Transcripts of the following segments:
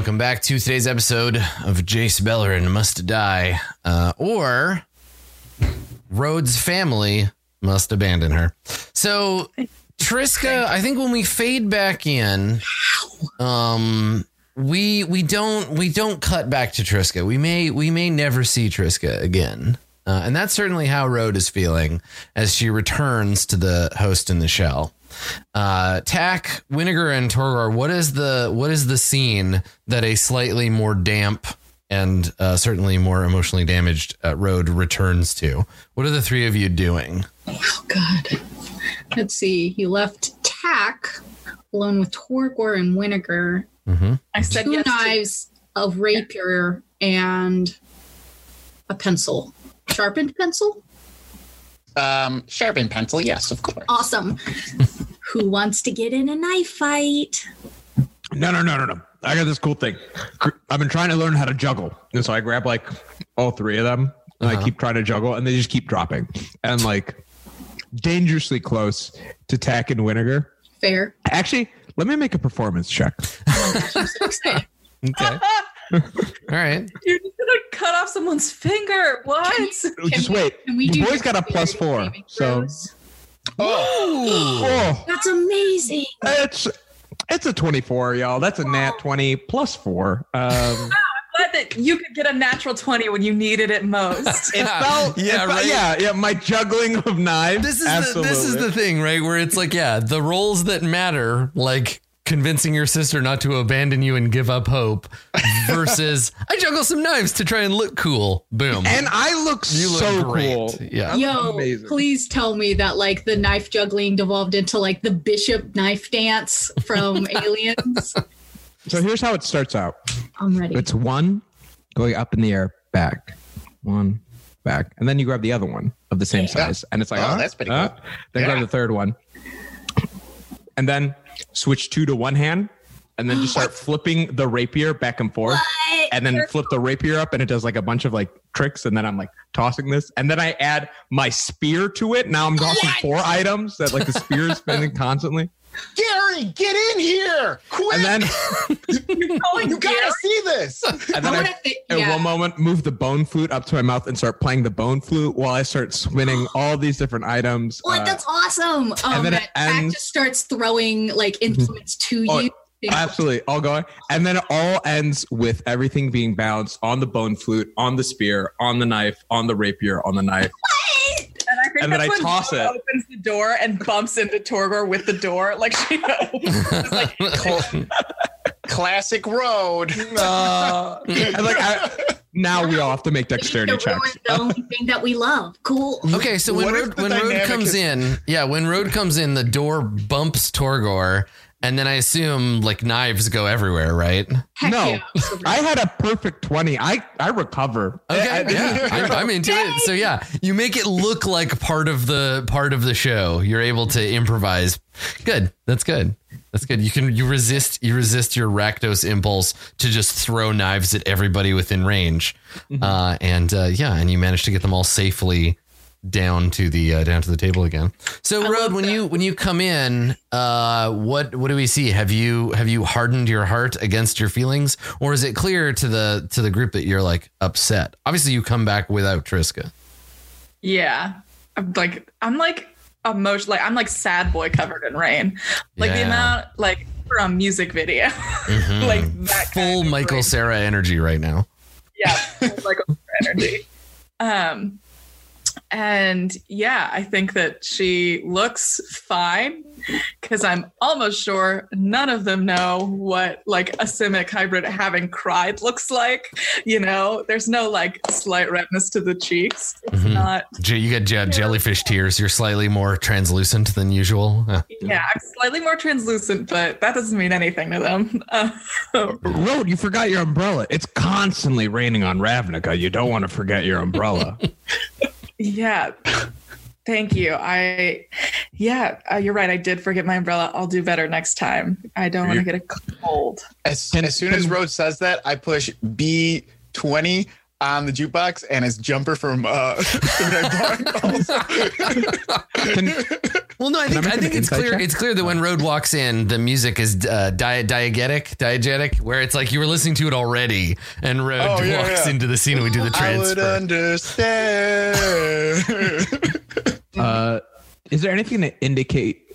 Welcome back to today's episode of Jace Beleren Must Die, uh, or Rhodes' family must abandon her. So, Triska, I think when we fade back in, um, we we don't we don't cut back to Triska. We may we may never see Triska again. Uh, and that's certainly how Rhodes is feeling as she returns to the host in the shell. Uh, Tack, Winnegar, and Torgor. What is the what is the scene that a slightly more damp and uh, certainly more emotionally damaged uh, Road returns to? What are the three of you doing? Oh God. Let's see. He left Tack alone with Torgor and Winnegar. Mm-hmm. I said Two yes. to- knives of rapier and a pencil. Sharpened pencil? Um, sharpened pencil, yes, of course. Awesome. Who wants to get in a knife fight? No, no, no, no, no. I got this cool thing. I've been trying to learn how to juggle. And so I grab like all three of them and Uh-huh. I keep trying to juggle and they just keep dropping. And like dangerously close to Tack and Winnegar. Fair. Actually, let me make a performance check. I'm so. Okay. All right. You're just gonna cut off someone's finger. What? just we- wait. can we The do boy's got a four. So throws? Oh, That's amazing. it's it's a 24, y'all. That's a nat 20 plus four. Um I'm Glad that you could get a natural 20 when you needed it most. it felt Yeah, it felt- right. yeah, yeah. My juggling of knives. This is absolutely. the this is the thing, right? Where it's like, yeah, the roles that matter, like convincing your sister not to abandon you and give up hope, versus I juggle some knives to try and look cool. Boom. and I look you look so great. cool. Yeah. Yo, amazing. please tell me that like the knife juggling devolved into like the bishop knife dance from Aliens. So here's how it starts out. I'm ready. It's one going up in the air, back, one, back, and then you grab the other one of the same size, and it's like, Oh, uh, that's pretty uh, cool. Then grab the third one, and then switch two to one hand, and then just start flipping the rapier back and forth, and then flip the rapier up, and it does like a bunch of like tricks, and then I'm like tossing this, and then I add my spear to it. Now I'm tossing four items that like the spear is spinning constantly, Gary, get in here! Quick! and then you gotta see this! and then I, wanna thi- one moment move the bone flute up to my mouth and start playing the bone flute while I start spinning all these different items. What? Uh, That's awesome. Um, then it ends- just starts throwing like implements to Oh, you. absolutely, all going, and then it all ends with everything being balanced on the bone flute, on the spear, on the knife, on the rapier, on the knife. And I think And then that's I when toss Rhoda it. opens the door and bumps into Torgor with the door. Like she knows. like, Classic road. Uh, and like I, now we all have to make dexterity checks. The only thing that we love. Cool. Okay, so when What Road, when Road comes is- in, yeah, when Road comes in, the door bumps Torgor, and then I assume like knives go everywhere, right? Heck no, yeah. I had a perfect twenty. I I recover. Okay, I- I- yeah, I'm, I'm into it. So yeah, you make it look like part of the part of the show. You're able to improvise. Good. That's good. That's good. You can you resist you resist your Rakdos impulse to just throw knives at everybody within range, uh, and uh, yeah, and you manage to get them all safely down to the uh, down to the table again. So I Road, when that. you when you come in, uh, what what do we see? Have you have you hardened your heart against your feelings, or is it clear to the to the group that you're like upset? Obviously, you come back without Triska. yeah. I'm like I'm like emotional like I'm like sad boy covered in rain. Like the amount like for a music video. Mhm. like that full kind of Michael rain. Cera energy right now. yeah, full Michael Cera energy. Um, and yeah, I think that she looks fine because I'm almost sure none of them know what like a simic hybrid having cried looks like. You know, there's no like slight redness to the cheeks. It's Mhm. not. You get je- jellyfish tears. You're slightly more translucent than usual. Uh, Yeah, I'm slightly more translucent, but that doesn't mean anything to them. Road, you forgot your umbrella. It's constantly raining on Ravnica. You don't want to forget your umbrella. Yeah. Thank you. I, yeah, uh, you're right. I did forget my umbrella. I'll do better next time. I don't want to get a cold. As, Can- as soon as can- Road says that, I push B20 on the jukebox, and it's Jumper from uh, Can- Well, no, I Can I think I, think it's clear. check? It's clear that when Road walks in, the music is uh, di- diegetic, diegetic, where it's like you were listening to it already, and Road Oh, yeah, walks yeah. into the scene and we do the transfer I would understand. Uh, is there anything to indicate?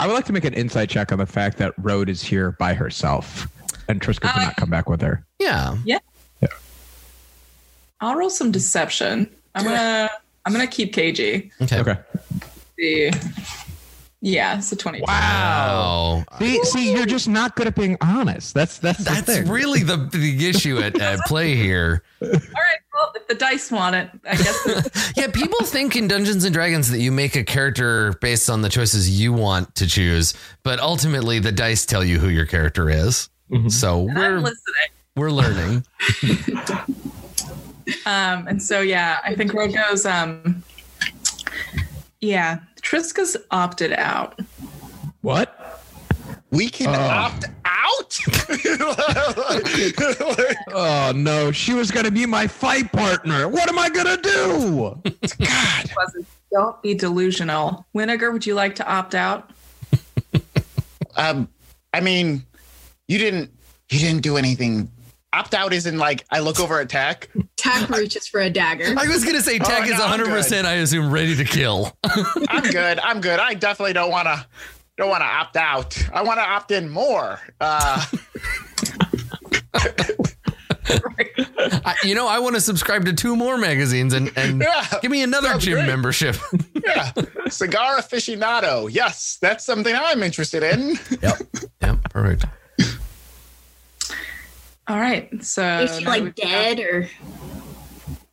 I would like to make an inside check on the fact that Rhoda is here by herself, and Triska did Uh, not come back with her. Yeah yeah, I'll roll some deception. I'm gonna I'm gonna keep KG. okay. Okay. The yeah, it's a twenty. Wow, See, see, you're just not good at being honest. That's that's the that's thing. really the the issue at, at play here. All right. Well, if the dice want it, I guess. Yeah, people think in Dungeons and Dragons that you make a character based on the choices you want to choose, but ultimately the dice tell you who your character is. Mhm. So I'm we're listening. we're learning. Um, and so yeah, I think Road goes. Um, yeah, Triska's opted out. What? we can Oh. opt out. Oh no, she was gonna be my fight partner. What am I gonna do? God, Don't be delusional. Winnegar, would you like to opt out? um, I mean, you didn't. You didn't do anything. Opt out isn't like I look over at Tack. Tack reaches for a dagger. I was gonna say Tech Oh, is no, I'm 100. percent I assume ready to kill. I'm good. I'm good. I definitely don't want to. Don't want to opt out. I want to opt in more. Uh, I, you know, I want to subscribe to two more magazines and and Yeah, give me another gym great. membership. yeah, cigar aficionado. Yes, that's something I'm interested in. yep. Yep. Perfect. All right. So Is she like we've got- dead or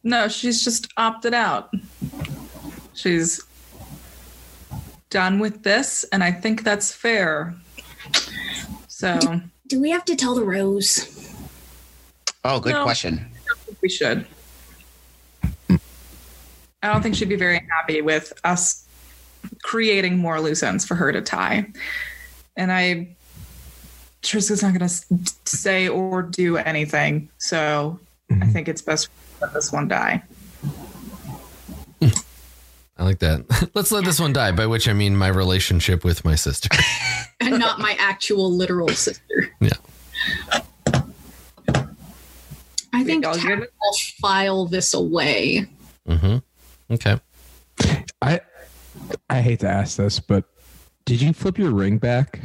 No, she's just opted out. She's done with this, and I think that's fair. So do we have to tell the rose? Oh, good No. question. we should. I don't think she'd be very happy with us creating more loose ends for her to tie. And I, Triska's not going to say or do anything. So I think it's best to let this one die. I like that. Let's let this one die. By which I mean my relationship with my sister. And not my actual literal sister. Yeah. I think I'll give it- will file this away. hmm Okay. I I hate to ask this, but did you flip your ring back?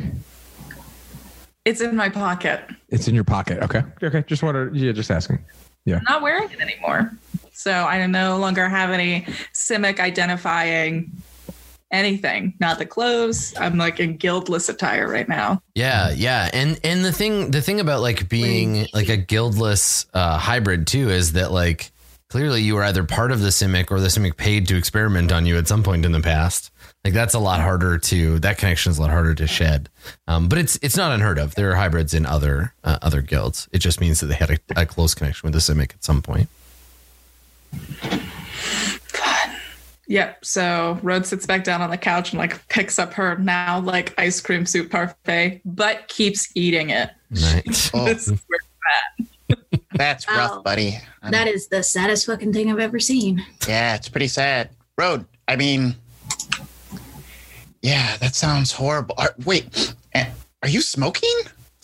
It's in my pocket. It's in your pocket. Okay. Okay. Just wanted yeah, just asking. Yeah. I'm not wearing it anymore. So I no longer have any Simic identifying anything, not the clothes. I'm like in guildless attire right now. Yeah, yeah, and and the thing the thing about like being like a guildless uh, hybrid too is that like clearly you were either part of the Simic or the Simic paid to experiment on you at some point in the past. Like that's a lot harder to that connection is a lot harder to shed. Um, but it's it's not unheard of. There are hybrids in other uh, other guilds. It just means that they had a, a close connection with the Simic at some point. Yep. So Rhoda sits back down on the couch and like picks up her now like ice cream soup parfait, but keeps eating it. Right. Oh, This that's Wow. rough, buddy. I'm- That is the saddest fucking thing I've ever seen. yeah, it's pretty sad. Road. I mean, yeah, that sounds horrible. Are, wait, are you smoking?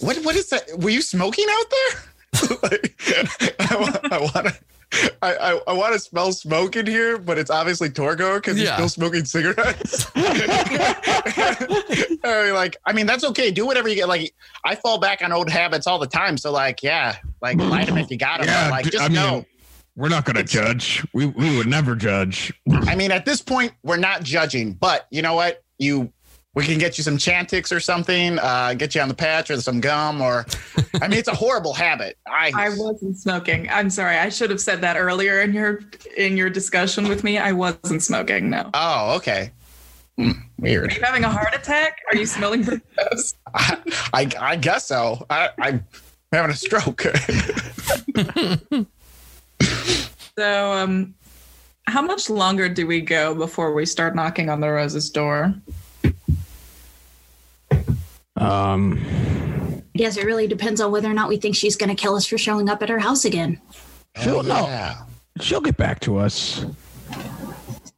What? What is that? Were you smoking out there? like, I, wa- I want to. I, I, I want to smell smoke in here, but it's obviously Torgo because he's Yeah. still smoking cigarettes. I mean, like, I mean, that's okay. Do whatever you get. Like, I fall back on old habits all the time. So, like, yeah, like, light him if you got him. but, like, just I mean, know. we're not going to judge. We we would never judge. I mean, at this point, we're not judging, but you know what? You we can get you some Chantix or something, uh, get you on the patch or some gum, or I mean, it's a horrible habit. I, I wasn't smoking. I'm sorry. I should have said that earlier in your in your discussion with me. I wasn't smoking. No. oh, okay. Hmm, Are weird. you having a heart attack? Are you smelling burritos? I, I, I guess so. I, I'm having a stroke. So, um, how much longer do we go before we start knocking on the Rose's door? Um, I guess it really depends on whether or not we think she's going to kill us for showing up at her house again. She'll Oh, know. yeah. She'll get back to us.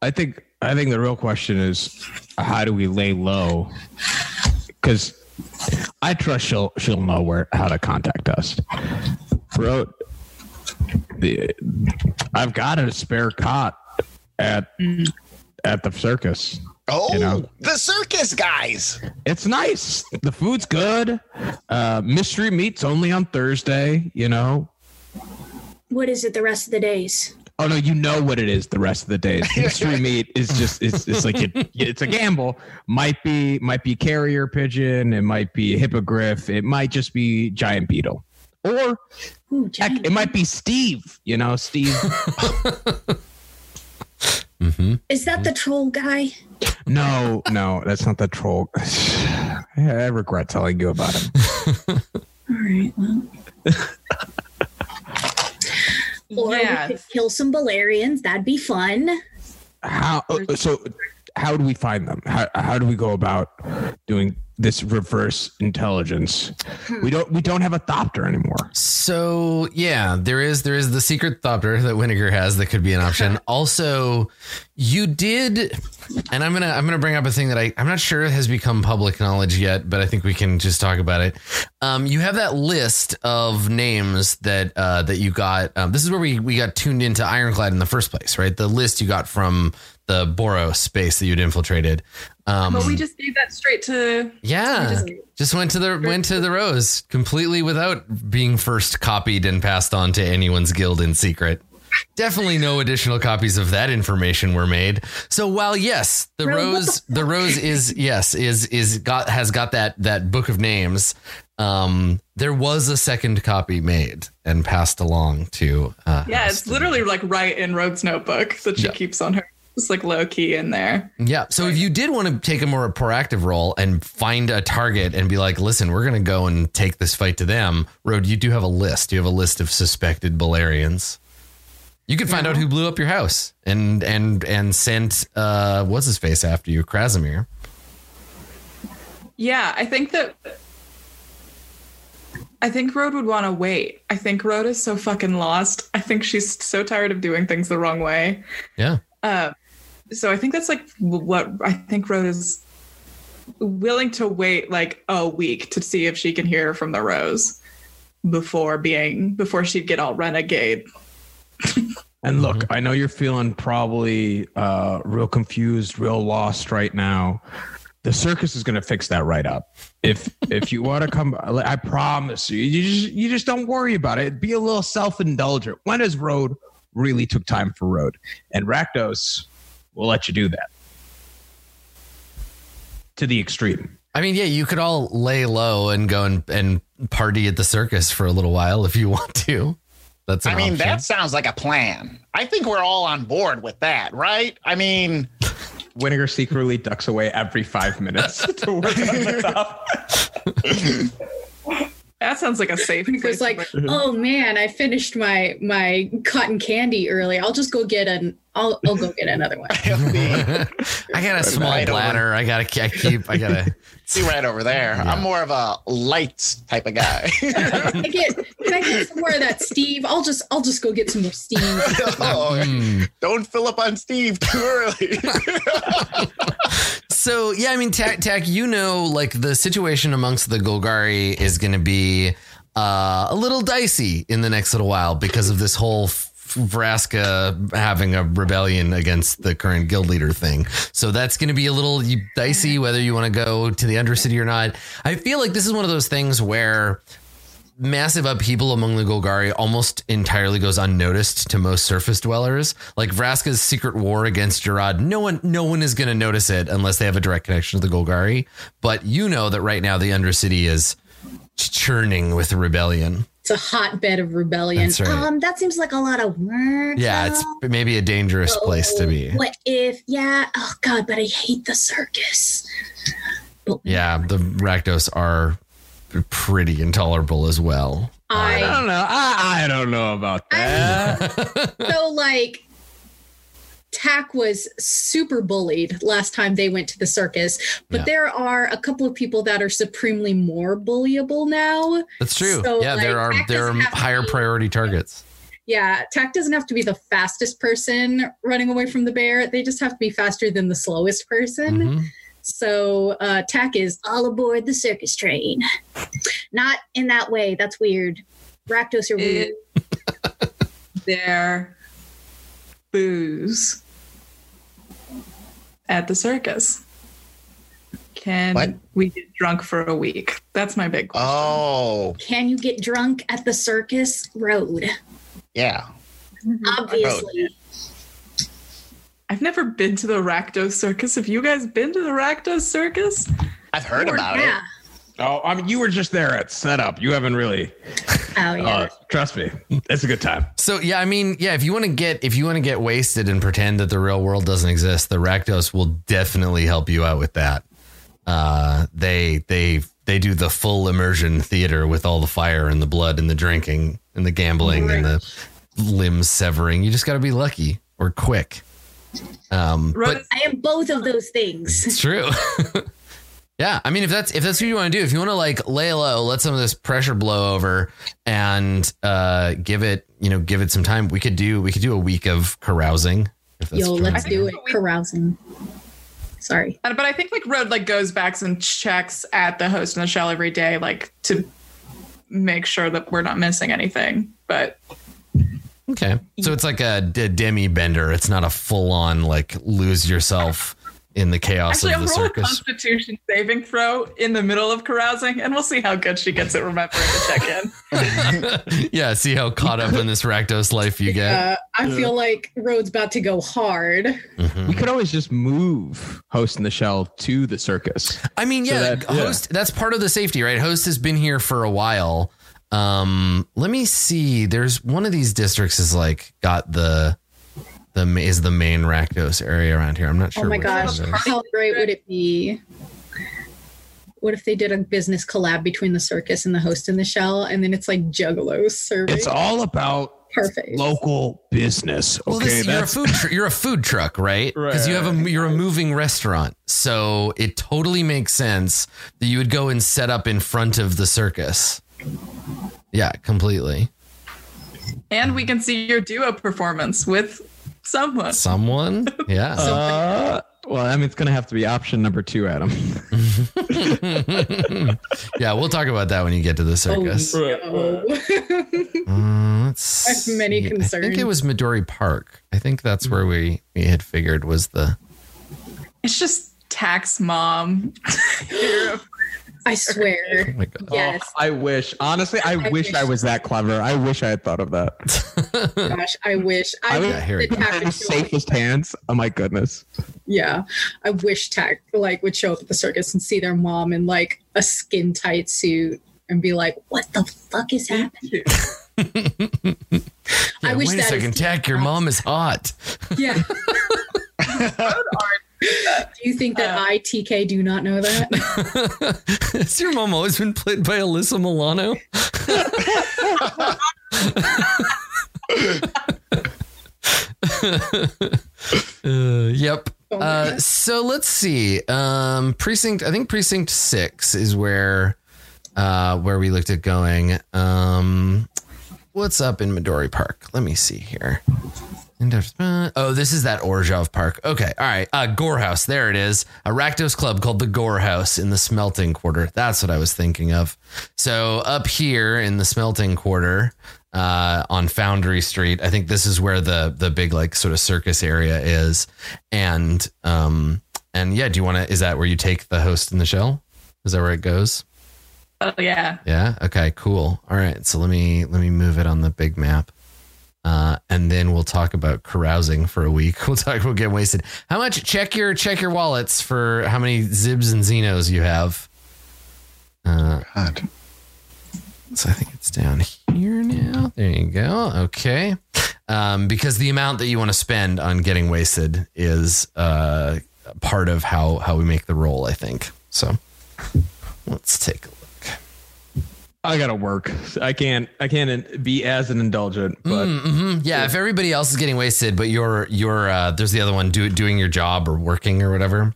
I think. I think the real question is, how do we lay low? Because I trust she'll she'll know where how to contact us. Bro, the I've got a spare cot at at the circus. Oh, You know. the circus guys. It's nice. The food's good. Uh, mystery meat's only on Thursday. You know. What is it the rest of the days? Oh no, you know what it is the rest of the days. Mystery meat is just it's it's like it, it's a gamble. Might be might be carrier pigeon, it might be hippogriff, it might just be giant beetle. Or Ooh, heck, it might be Steve, you know, Steve. Is that the troll guy? no, no, that's not the troll. I regret telling you about him. All right. Well. Or yeah. we could kill some Balerians. That'd be fun. How uh, so how do we find them? How how do we go about doing this reverse intelligence? We don't we don't have a thopter anymore. So yeah, there is there is the secret thopter that Winnegar has that could be an option. also, you did, and I'm gonna I'm gonna bring up a thing that I I'm not sure has become public knowledge yet, but I think we can just talk about it. Um, you have that list of names that uh, that you got. Um, this is where we we got tuned into Ironclad in the first place, right? The list you got from the Boros space that you'd infiltrated. Um, But we just gave that straight to yeah, just- just, went to the went to the rose completely without being first copied and passed on to anyone's guild in secret. Definitely no additional copies of that information were made. So while yes, the Bro, rose the, rose is yes is is got has got that that book of names. Um, there was a second copy made and passed along to. Uh, Yeah, it's literally like right in Rhodes' notebook that she Yeah. keeps on her. It's like low key in there. Yeah. So if you did want to take a more proactive role and find a target and be like, listen, we're going to go and take this fight to them, Road, you do have a list. You have a list of suspected Balerians. You could find out who blew up your house and and and sent uh what's his face after you, Krasimir. Yeah, I think that I think Rhoda would want to wait. I think Rhoda is so fucking lost. I think she's so tired of doing things the wrong way. Yeah. Uh, so I think that's like what I think Rhoda's willing to wait like a week to see if she can hear from the Rose before being before she'd get all renegade. And look, I know you're feeling probably uh, real confused, real lost right now. The circus is going to fix that right up. If if you want to come, I promise you, you just you just don't worry about it. Be a little self indulgent. When has Road really took time for Road? And Rakdos will let you do that to the extreme. I mean, yeah, you could all lay low and go and, and party at the circus for a little while if you want to. That's I mean, option. that sounds like a plan. I think we're all on board with that, right? I mean, Winnegar secretly ducks away every five minutes to work on the top. That sounds like a safe. He place was like, "Oh man, I finished my my cotton candy early. I'll just go get an. I'll I'll go get another one." I got a small Right over. bladder. I gotta I keep. I gotta. see right over there. I'm more of a light type of guy. Can I get can I get some more of that Steve? I'll just I'll just go get some more Steve. Oh, Mm. don't fill up on Steve too early. So yeah, I mean, Tack, Tack, you know, like the situation amongst the Golgari is going to be uh, a little dicey in the next little while because of this whole Vraska having a rebellion against the current guild leader thing. So that's going to be a little dicey whether you want to go to the Undercity or not. I feel like this is one of those things where massive upheaval among the Golgari almost entirely goes unnoticed to most surface dwellers. Like Vraska's secret war against Jarad, no one no one is going to notice it unless they have a direct connection to the Golgari. But you know that right now the Undercity is churning with rebellion. It's a hotbed of rebellion. That's right. Um, that seems like a lot of work. yeah, it's maybe a dangerous place to be. What if? Yeah. Oh God, but I hate the circus. But Yeah, the Rakdos are pretty intolerable as well. I I don't know. I, I don't know about that. so like Tack was super bullied last time they went to the circus, but Yeah. there are a couple of people that are supremely more bullyable now. That's true. So, yeah, there are Tack there are doesn't have to higher be- priority targets. Yeah, Tack doesn't have to be the fastest person running away from the bear. They just have to be faster than the slowest person. Mhm. So uh, Tack is All aboard the circus train. Not in that way. That's weird. Rakdos are weird. Is there booze at the circus? Can What? we get drunk for a week? That's my big question. Oh, Can you get drunk at the circus road? yeah. Obviously. I've never been to the Rakdos circus. Have you guys been to the Rakdos circus? I've heard about yeah. it. Oh, I mean, you were just there at setup. You haven't really. Oh yeah. Uh, trust me, it's a good time. So yeah, I mean, yeah, if you want to get if you want to get wasted and pretend that the real world doesn't exist, the Rakdos will definitely help you out with that. Uh, they they they do the full immersion theater with all the fire and the blood and the drinking and the gambling and the limbs severing. You just got to be lucky or quick. Um, but I am both of those things. it's true. yeah, I mean, if that's if that's what you want to do, if you want to like lay low, let some of this pressure blow over, and uh, give it, you know, give it some time. We could do we could do a week of carousing. If that's yo, what let's do it. Carousing. Sorry. But I think like Road like goes back and checks at the host and the shell every day, like to make sure that we're not missing anything. But Okay, so it's like a, d- demi bender. It's not a full on like lose yourself in the chaos actually, of I'm the roll a circus. Constitution saving throw in the middle of carousing, and we'll see how good she gets at remembering to check in. yeah, see how caught up in this Rakdos life you get. Uh, I feel like Road's about to go hard. Mhm. We could always just move host in the shell to the circus. I mean, So yeah, that- yeah. host. That's part of the safety, right? Host has been here for a while. Um, let me see. There's one of these districts is like got the the is the main Rakdos area around here. I'm not sure. oh my gosh, one it is. how great would it be? What if they did a business collab between the circus and the host in the shell, and then it's like juggalos serving? It's all about perfect. local business. Well, Okay, this, you're a food tr- you're a food truck, right? Because you have a you're a moving restaurant, so it totally makes sense that you would go and set up in front of the circus. Yeah, completely. And we can see your duo performance with someone. Someone, yeah. Uh, well, I mean, it's gonna have to be option number two, Adam. yeah, we'll talk about that when you get to the circus. Oh, no. Uh, I have many see. I think it was Midori Park. I think that's where we we had figured was the. It's just tax mom. You're- I swear. Oh my god. Oh, yes. Oh, I wish. Honestly, I, I wish I was that clever. I wish I had thought of that. Gosh, I wish. I, I wish Yeah, here we that go. Tack In the would safest hands. Oh my goodness. Yeah, I wish Tack like would show up at the circus and see their mom in like a skin tight suit and be like, What the fuck is happening? Yeah, I wish wait a second, is- Tack. Your mom is hot. "Yeah." Do you think that Uh, I TK do not know that? Has your mom always been played by Alyssa Milano? uh, yep. Oh Uh, so let's see. Um, precinct. I think precinct six is where uh, where we looked at going. Um, what's up in Midori Park? Let me see here. Oh, this is that Orzhov Park. Okay, all right. Uh, Gore House. There it is. A Rakdos club called the Gore House in the Smelting Quarter. That's what I was thinking of. So up here in the Smelting Quarter, uh, on Foundry Street, I think this is where the the big like sort of circus area is. And um and yeah, do you want to? Is that where you take the host in the shell? Is that where it goes? oh yeah. Yeah. Okay. Cool. All right. So let me let me move it on the big map, uh, and then we'll talk about carousing for a week. We'll talk. We'll get wasted. How much? Check your check your wallets for how many zibs and zinos you have. Uh, God. so I think it's down here now. There you go. Okay. Um, because the amount that you want to spend on getting wasted is uh, part of how how we make the roll. I think so. Let's take a look. I gotta work. I can't. I can't be as an indulgent. But hmm Yeah, if everybody else is getting wasted, but you're you're uh, there's the other one do, doing your job or working or whatever.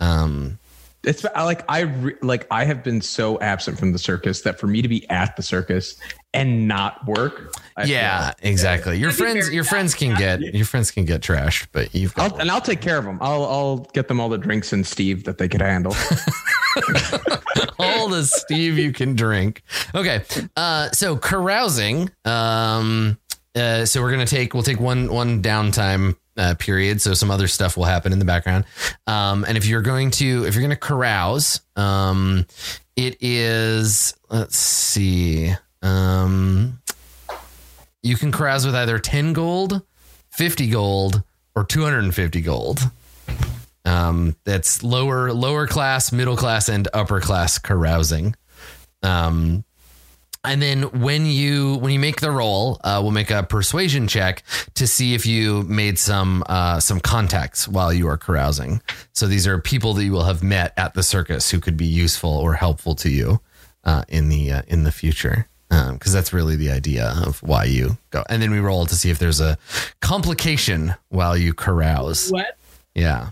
Um, It's I like I re, like I have been so absent from the circus that for me to be at the circus and not work. I yeah, feel- exactly. Your I'd friends, your friends can get your friends can get trashed, but you've got I'll, and I'll take care of them. I'll I'll get them all the drinks and Steve that they could handle. all the Steve you can drink. Okay, uh, so carousing. Um, uh, so we're gonna take we'll take one one downtime uh, period. So some other stuff will happen in the background. Um, and if you're going to if you're gonna carouse, um, it is let's see. Um, you can carouse with either ten gold, fifty gold, or two hundred and fifty gold. Um, that's lower lower class, middle class, and upper class carousing. Um, and then when you when you make the roll, uh, we'll make a persuasion check to see if you made some uh, some contacts while you are carousing. So these are people that you will have met at the circus who could be useful or helpful to you uh, in the uh, in the future. Because that's really the idea of why you go. And then we roll to see if there's a complication while you carouse. What? Yeah.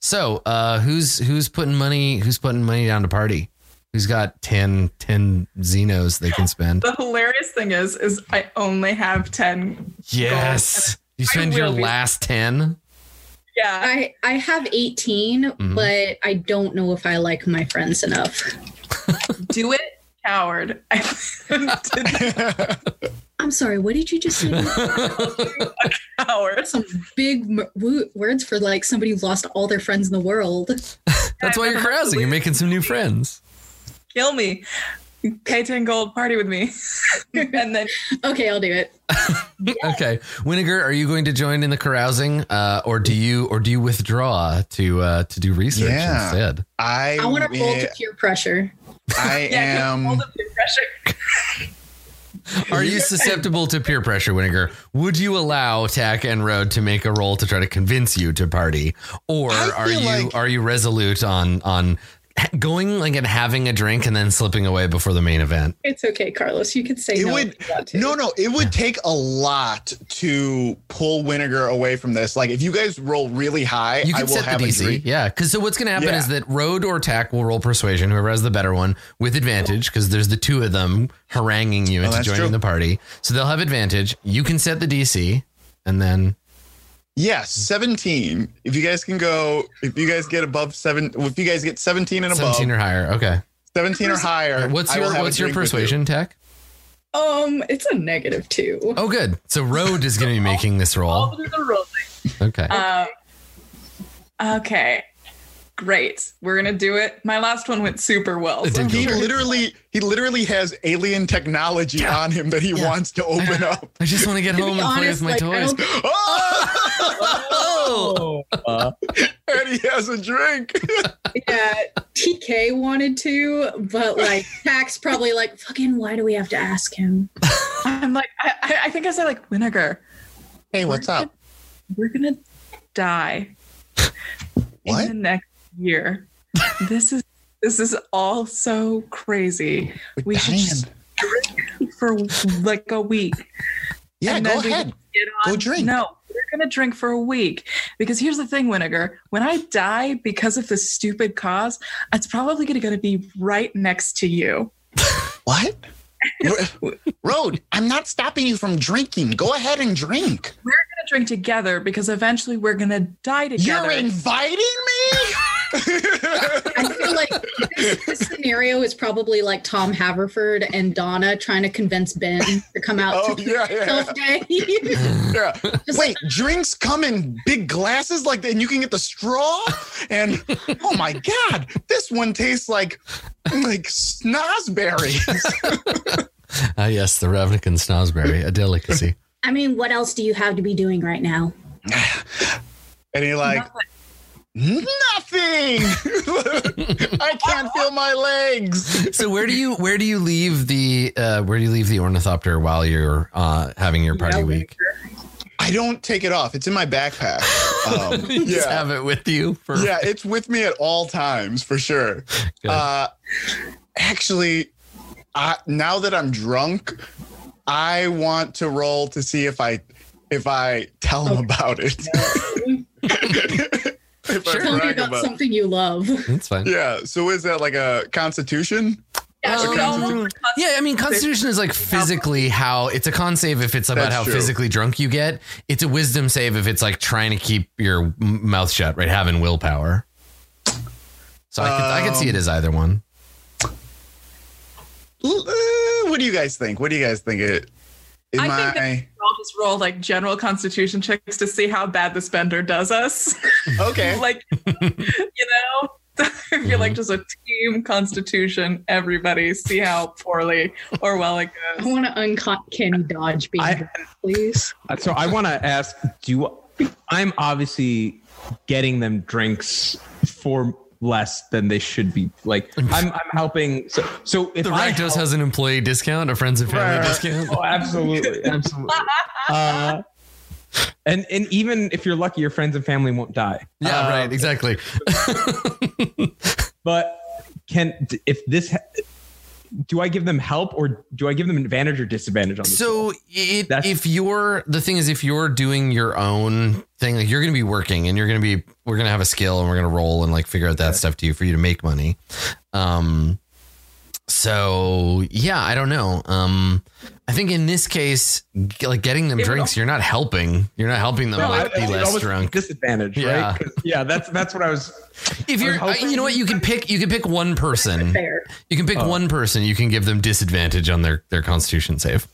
So, uh, who's who's putting money? Who's putting money down to party? Who's got 10, 10 Zinos they can spend? The hilarious thing is, is I only have ten. Yes. You spend your be- last ten. Yeah, I I have 18, Mhm. but I don't know if I like my friends enough. do it, coward. I'm sorry. What did you just say? coward. Some big m- words for like somebody who lost all their friends in the world. That's why you're carousing. You're making some new friends. Kill me. Pay ten gold. Party with me, and then Okay, I'll do it. Okay, Winnegar, are you going to join in the carousing, uh, or do you or do you withdraw to uh, to do research Yeah. instead? I I want to roll to peer pressure. I yeah, am. hold up the pressure. Are you susceptible to peer pressure, Winnegar? Would you allow Tack and Road to make a roll to try to convince you to party, or I are you like- are you resolute on on going like and having a drink and then slipping away before the main event? It's okay, Carlos. You can say It no. would- if you want to. No, no, it would take a lot to pull Winnegar away from this. Like if you guys roll really high, You I can will set have the a DC, yeah. Because so what's going to happen Yeah. is that Road or Tack will roll persuasion, whoever has the better one, with advantage because there's the two of them haranguing you oh, into Oh, joining true. the party. So they'll have advantage. You can set the DC, and then Yes, 17. If you guys can go, if you guys get above seven, if you guys get 17 and above, 17 or higher. Okay. 17 or higher. What's I will your have a what's your drink with you. persuasion, Tack? Um, it's a negative two. Oh, good. So Road is going to be making this roll. All through the rolling. Okay. Um, okay, great. We're gonna do it. My last one went super well. So He great. literally, he literally has alien technology Yeah. on him that he Yeah. wants to open up. I just want to get To home be and play with my like, toys. don't- Oh! And he has a drink. yeah, TK wanted to, but like Tax probably like fucking. Why do we have to ask him? I'm like, I, I- I think I said like vinegar. hey, what's up? We're gonna die What? in the next year. this is this is all so crazy. We should just drink for like a week. Yeah, and go ahead. Get Go drink. No, we're gonna drink for a week because here's the thing, Winnegar. When I die because of this stupid cause, it's probably gonna, gonna be right next to you. What? Ro- Road, I'm not stopping you from drinking. Go ahead and drink. We're gonna drink together because eventually we're gonna die together. You're inviting me? I feel like this, this scenario is probably like Tom Haverford and Donna trying to convince Ben to come out Oh, to yeah, yeah. Self Day. Yeah. Just Wait, drinks come in big glasses like that, and you can get the straw. And oh my god, this one tastes like like snozberries. Ah, yes, the Ravnican Snozberry, a delicacy. I mean, what else do you have to be doing right now? And he like nothing. I can't feel my legs. so where do you where do you leave the uh, where do you leave the ornithopter while you're uh, having your party Yeah, week? I don't take it off. It's in my backpack. Um, You Just yeah. have it with you for yeah, it's with me at all times for sure. Good. Uh, actually, I, now that I'm drunk, I want to roll to see if I if I tell him about it. if Sure. I Tell me about about. something you love. That's fine. Yeah. So is that like a constitution? Yeah, Um, almost- Yeah, I mean, Constitution is like physically how it's a con save if it's about That's how true. physically drunk you get. It's a wisdom save if it's like trying to keep your mouth shut, right? Having willpower. So I could, I could see it as either one. Uh, what do you guys think? What do you guys think? It. Am I I? think that- I'll just roll like general constitution checks to see how bad this bender does us. okay. like, you know, I feel Mm-hmm. like just a team constitution, everybody see how poorly or well it goes. I want to uncanny dodge being I- drunk, please. Uh, So I want to ask: Do I'm obviously getting them drinks for less than they should be? Like I'm, I'm helping. So, so if The Rakdos has an employee discount, a friends and family Right, discount. Oh, absolutely, absolutely. Uh, and and even if you're lucky, your friends and family won't die. Yeah, Uh, right, exactly. But can if this ha- do I give them help or do I give them advantage or disadvantage on this? So it, if you're the thing is if you're doing your own thing, like you're going to be working and you're going to be we're going to have a skill and we're going to roll and like figure out that stuff to you for you to make money. Um, so yeah, I don't know. Um, I think in this case, like getting them Yeah, drinks, you're not helping. You're not helping them No, like I- be I- less almost drunk. Disadvantage, Yeah. right? 'Cause- Yeah, that's that's what I was. If you're, was you know what, you can pick. You can pick one person. Fair. You can pick Oh. one person. You can give them disadvantage on their their Constitution save.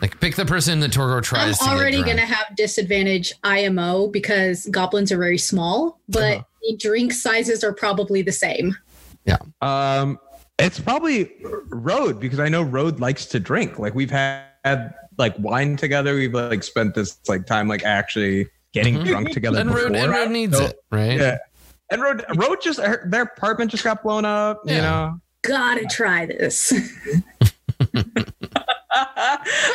Like pick the person that Torgo tries. I'm tries to already going to have disadvantage IMO because goblins are very small, but Uh-huh. the drink sizes are probably the same. Yeah. Um, it's probably Road because I know Road likes to drink. Like we've had, had like wine together. We've like spent this like time like actually getting Mhm. drunk together. And Road, and Road needs So- it, right? Yeah. And Road, Road just her, their apartment just got blown up. You know. Gotta try this.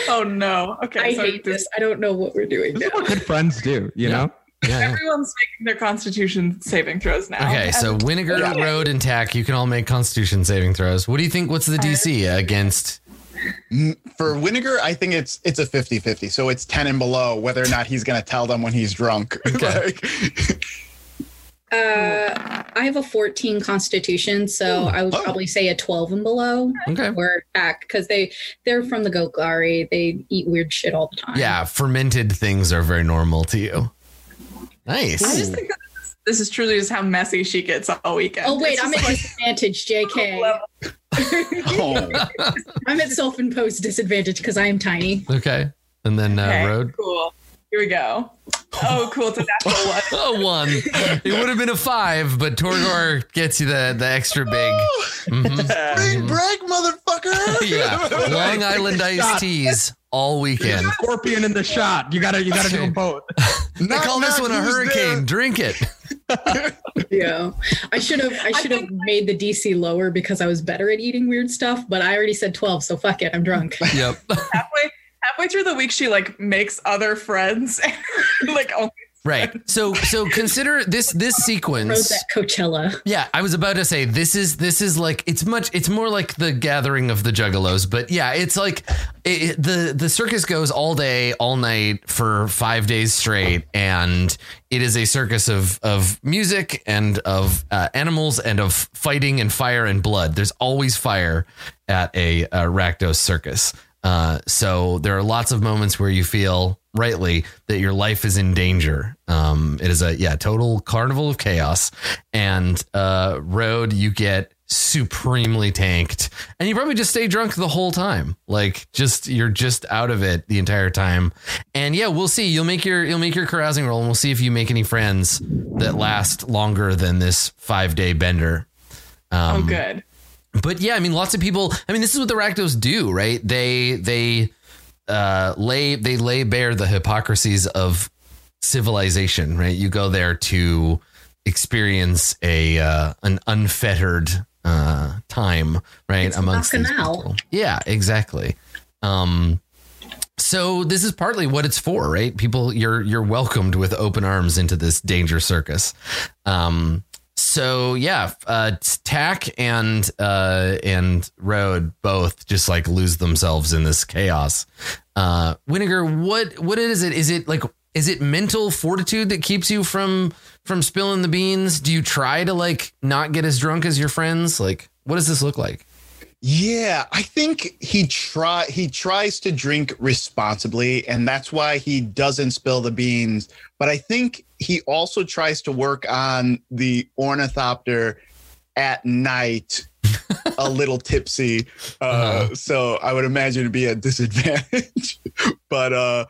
oh no. Okay. I so hate this. I don't know what we're doing This now. is what good friends do. You Yeah. know. Yeah, yeah. Everyone's making their constitution saving throws now. Okay, so Winnegar, Yeah. Road, and Tack, you can all make Constitution saving throws. What do you think? What's the DC against? Mm, For Winnegar, I think it's it's a 50-50. So it's 10 and below whether or not he's going to tell them when he's drunk. Okay. Like, Uh, I have a 14 constitution, so I would Oh. probably say a 12 and below Okay. or act because they they're from the Golgari. They eat weird shit all the time. Yeah, fermented things are very normal to you. Nice. I just think that this is, truly just how messy she gets all weekend. Oh wait, It's I'm at like- disadvantage, JK. oh, I'm at self-imposed disadvantage because I am tiny. Okay. And then uh, Okay, Road. Cool. Here we go. Oh, cool. It's a natural one. A one. It would have been a five, but Torgor gets you the, the extra big. Mhm. big break, motherfucker. Yeah. Long Island iced teas all weekend. Scorpion in the shot. You gotta you gotta do them both. They Knock, call this one a hurricane. there? Drink it. Yeah, I should have I should have made the DC lower because I was better at eating weird stuff. But I already said 12, so fuck it, I'm drunk. Yep. halfway halfway through the week, she like makes other friends. like oh Right. So so consider this this sequence. that Coachella. Yeah, I was about to say this is this is like it's much it's more like the gathering of the juggalos, but yeah, it's like it, it- the the circus goes all day, all night for 5 days straight and it is a circus of of music and of uh, animals and of fighting and fire and blood. There's always fire at a, uh Rakdos circus. Uh, so there are lots of moments where you feel rightly that your life is in danger. Um, it is a yeah total carnival of chaos, and uh, road you get supremely tanked, and you probably just stay drunk the whole time. Like just you're just out of it the entire time. And yeah, we'll see. You'll make your you'll make your carousing roll, and we'll see if you make any friends that last longer than this five day bender. oh Um, good. But yeah, I mean, lots of people. I mean, this is what the Rakdos do, right? They they uh, lay they lay bare the hypocrisies of civilization, right? You go there to experience a uh, an unfettered uh, time, right? It's Amongst these Bacchanal. people. Yeah, exactly. Um, so this is partly what it's for, right? People, you're you're welcomed with open arms into this danger circus. Um, so yeah, uh, Tack and uh, and Road both just like lose themselves in this chaos. Uh, Winnegar, what what is it? Is it like is it mental fortitude that keeps you from from spilling the beans? Do you try to like not get as drunk as your friends? Like, what does this look like? Yeah, I think he try he tries to drink responsibly, and that's why he doesn't spill the beans. But I think he also tries to work on the ornithopter at night, a little tipsy. Uh, Uh-huh. So I would imagine it'd be a disadvantage. but uh,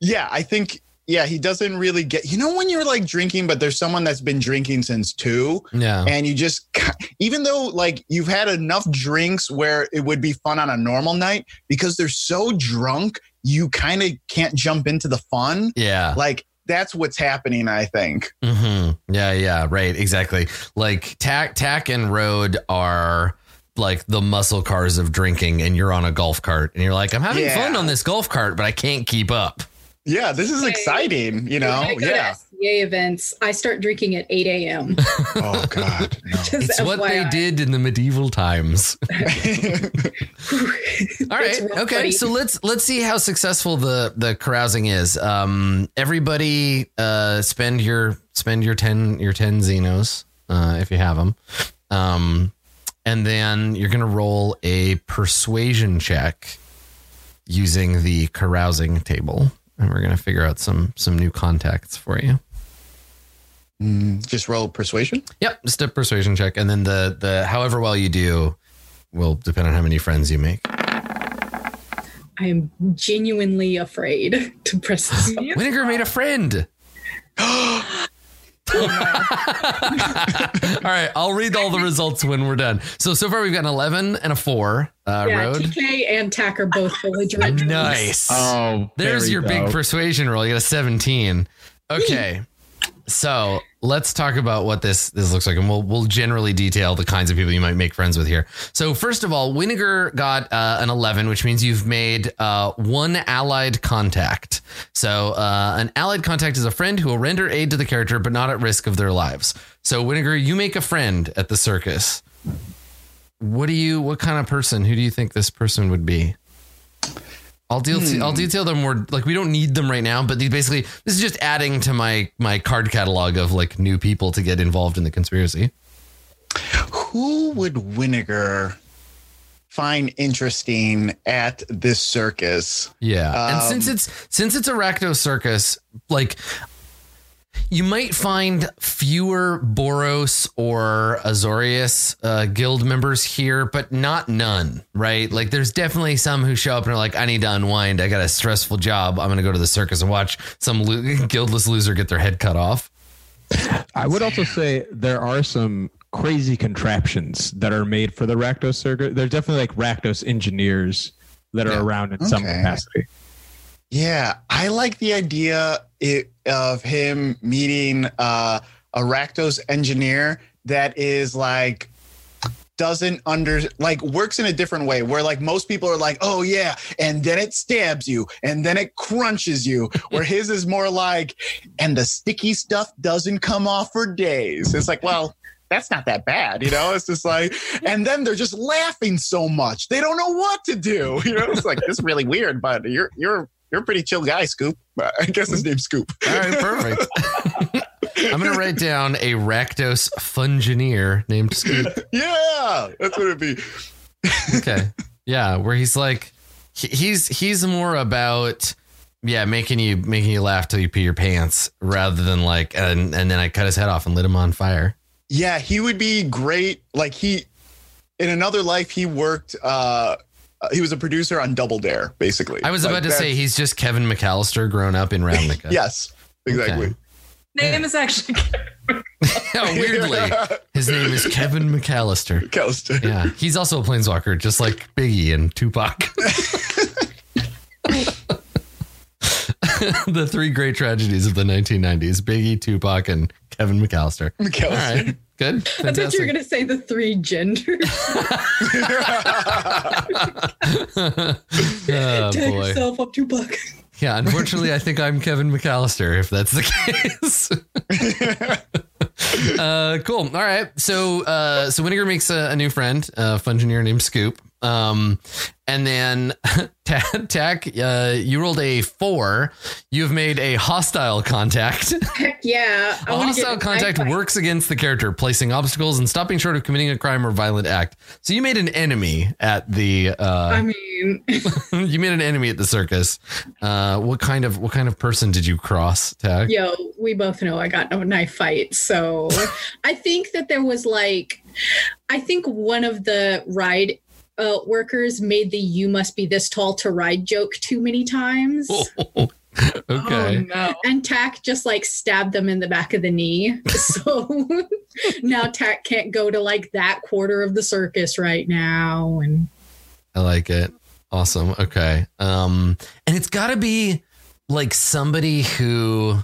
yeah, I think yeah he doesn't really get. You know when you're like drinking, but there's someone that's been drinking since two Yeah. and you just even though like you've had enough drinks where it would be fun on a normal night because they're so drunk you kind of can't jump into the fun Yeah. like that's what's happening i think hmm Yeah, yeah, right, exactly. Like Tack, Tack, and Road are like the muscle cars of drinking, and you're on a golf cart, and you're like, I'm having Yeah. fun on this golf cart, but I can't keep up. Yeah this is Okay. exciting you know I go yeah to SCA events, I start drinking at 8 a.m. oh god no. Just It's what they did in the medieval times. All It's right, rough, okay. buddy. So let's let's see how successful the the carousing is. Um, everybody, uh, spend your spend your ten your ten Zinos uh, if you have them. Um, and then you're gonna roll a persuasion check using the carousing table, and we're gonna figure out some some new contacts for you. Mm, just roll persuasion Yep, just a persuasion check, and then the the however well you do will depend on how many friends you make. I am genuinely afraid to press this. button. Winnegar made a friend. all right, I'll read all the results when we're done. So so far we've got an eleven and a four. Uh, yeah, road. TK and Tack are both fully drunk. Nice. Oh, There's very your big persuasion roll. You got a seventeen. Okay. So let's talk about what this this looks like, and we'll we'll generally detail the kinds of people you might make friends with here. So first of all, Winnegar got uh, an eleven, which means you've made uh, one allied contact. So uh, an allied contact is a friend who will render aid to the character, but not at risk of their lives. So Winnegar, you make a friend at the circus. What do you? What kind of person? Who do you think this person would be? I'll deal. I'll detail them more. Like we don't need them right now, but these basically this is just adding to my my card catalog of like new people to get involved in the conspiracy. who would Winnegar find interesting at this circus Yeah, and Um, since it's since it's a Rakdos circus, like you might find fewer Boros or Azorius uh, guild members here, but not none, right? Like there's definitely some who show up and are like, I need to unwind. I got a stressful job. I'm going to go to the circus and watch some lo- guildless loser get their head cut off. I would also say there are some crazy contraptions that are made for the Rakdos circuit. There's definitely like Rakdos engineers that are Yeah. around in some capacity. Yeah, I like the idea i of him meeting uh, a Rakdos engineer that is like doesn't under like works in a different way where like most people are like oh yeah and then it stabs you and then it crunches you where his is more like and the sticky stuff doesn't come off for days. It's like well that's not that bad you know? It's just like and then they're just laughing so much they don't know what to do you know? It's like this is really weird but you're you're you're a pretty chill guy scoop i guess his name's scoop All right, perfect. I'm to write down a Rakdos fungineer named Scoop. yeah that's what it'd be okay yeah where he's like he's he's more about yeah making you making you laugh till you pee your pants rather than like and and then i cut his head off and lit him on fire Yeah, he would be great. Like he, in another life, he worked. uh Uh, he was a producer on Double Dare, basically. i was Like, about to say he's just kevin mcallister grown up in ravnica yes, exactly. Okay. Name is actually oh, weirdly his name is kevin mcallister Callister. yeah he's also a planeswalker just like biggie and tupac the three great tragedies of the 1990s biggie tupac and kevin mcallister McAllister. right good I thought you were going to say the three genders. oh Tag boy. yourself up, Tupac. Yeah, unfortunately, I think I'm Kevin McAllister, if that's the case. uh, cool. All right. So, uh, so Winnegar makes a, a new friend, a fungineer named Scoop. Um, and then Tack, uh, you rolled a four. You've made a hostile contact. Heck yeah. I A hostile contact works against the character, placing obstacles and stopping short of committing a crime or violent act. So you made an enemy at the. I Uh, mean, you made an enemy at the circus. Uh, what kind of what kind of person did you cross, Tack? yo, we both know I got no knife fight. So I think that there was like, I think one of the ride uh, workers made the "you must be this tall to ride" joke too many times. okay. Oh no. And Tack just like stabbed them in the back of the knee. So now Tack can't go to like that quarter of the circus right now. And I like it. Awesome. Okay. Um, and it's got to be like somebody who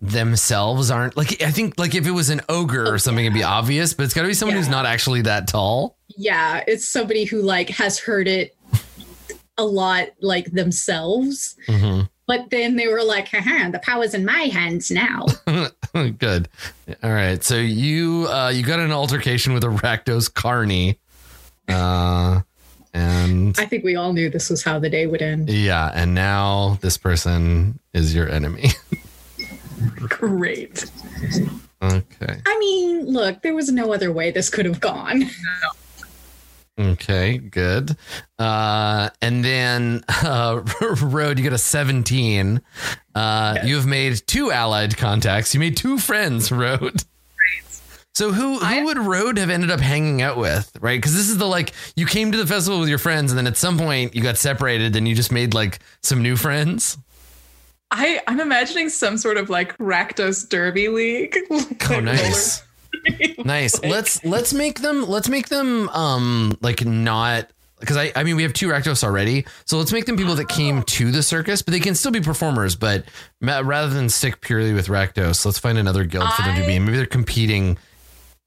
themselves aren't like I think like if it was an ogre or something, it'd be obvious, but it's got to be someone who's not actually that tall. Yeah, it's somebody who like has heard it a lot like themselves. Mhm. But then they were like, haha, the power's in my hands now. Good. All right. So you uh, you got an altercation with a Rakdos Carney. Uh, and I think we all knew this was how the day would end. yeah, and now this person is your enemy. Great. okay. I mean, look, there was no other way this could have gone. Okay, good. Uh, and then uh, Road, you got a 17. Uh, You have made two allied contacts. You made two friends, Road. So who who I- would Road have ended up hanging out with, right? Because this is the like you came to the festival with your friends, and then at some point you got separated, and you just made like some new friends. I I'm imagining some sort of like Rakdos Derby League. Oh, Like nice. Let's let's make them let's make them um like not because I I mean we have two Rakdos already, so let's make them people that came to the circus, but they can still be performers. But ma- rather than stick purely with Rakdos, let's find another guild for them to be. Maybe they're competing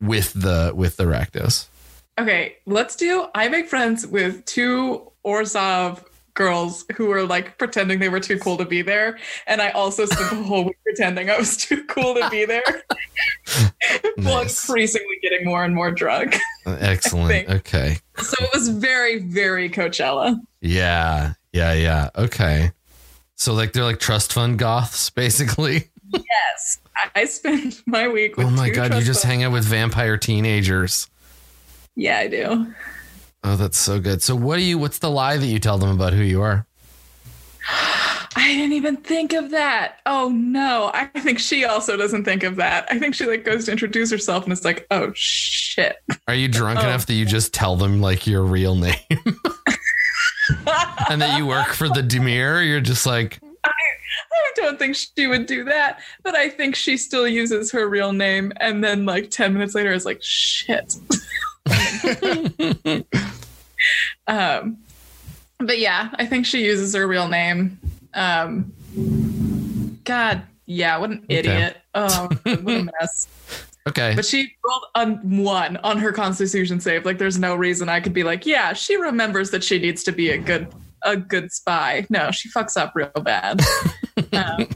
with the with the Rakdos. Okay, let's do. I make friends with two Orzhov girls who were like pretending they were too cool to be there, and I also spent the whole week pretending I was too cool to be there, while Nice. increasingly getting more and more drunk. Uh, Excellent. Okay. So it was very, very Coachella. Yeah. Yeah. Yeah. Okay. So like they're like trust fund goths, basically. Yes, I, spent my week. with Oh my god, you just fund- hang out with vampire teenagers. Yeah, I do. Oh, that's so good. So what do you what's the lie that you tell them about who you are? I didn't even think of that. Oh no. I think she also doesn't think of that. I think she like goes to introduce herself and it's like, oh shit. Are you drunk Oh. enough that you just tell them like your real name and that you work for the Dimir? You're just like, I don't think she would do that, but I think she still uses her real name and then like 10 minutes later is like, shit. um but yeah, I think she uses her real name. Um God, yeah, what an idiot. Oh, what a mess. okay. But she rolled a one on her constitution save. Like there's no reason I could be like, yeah, she remembers that she needs to be a good a good spy. No, she fucks up real bad. um,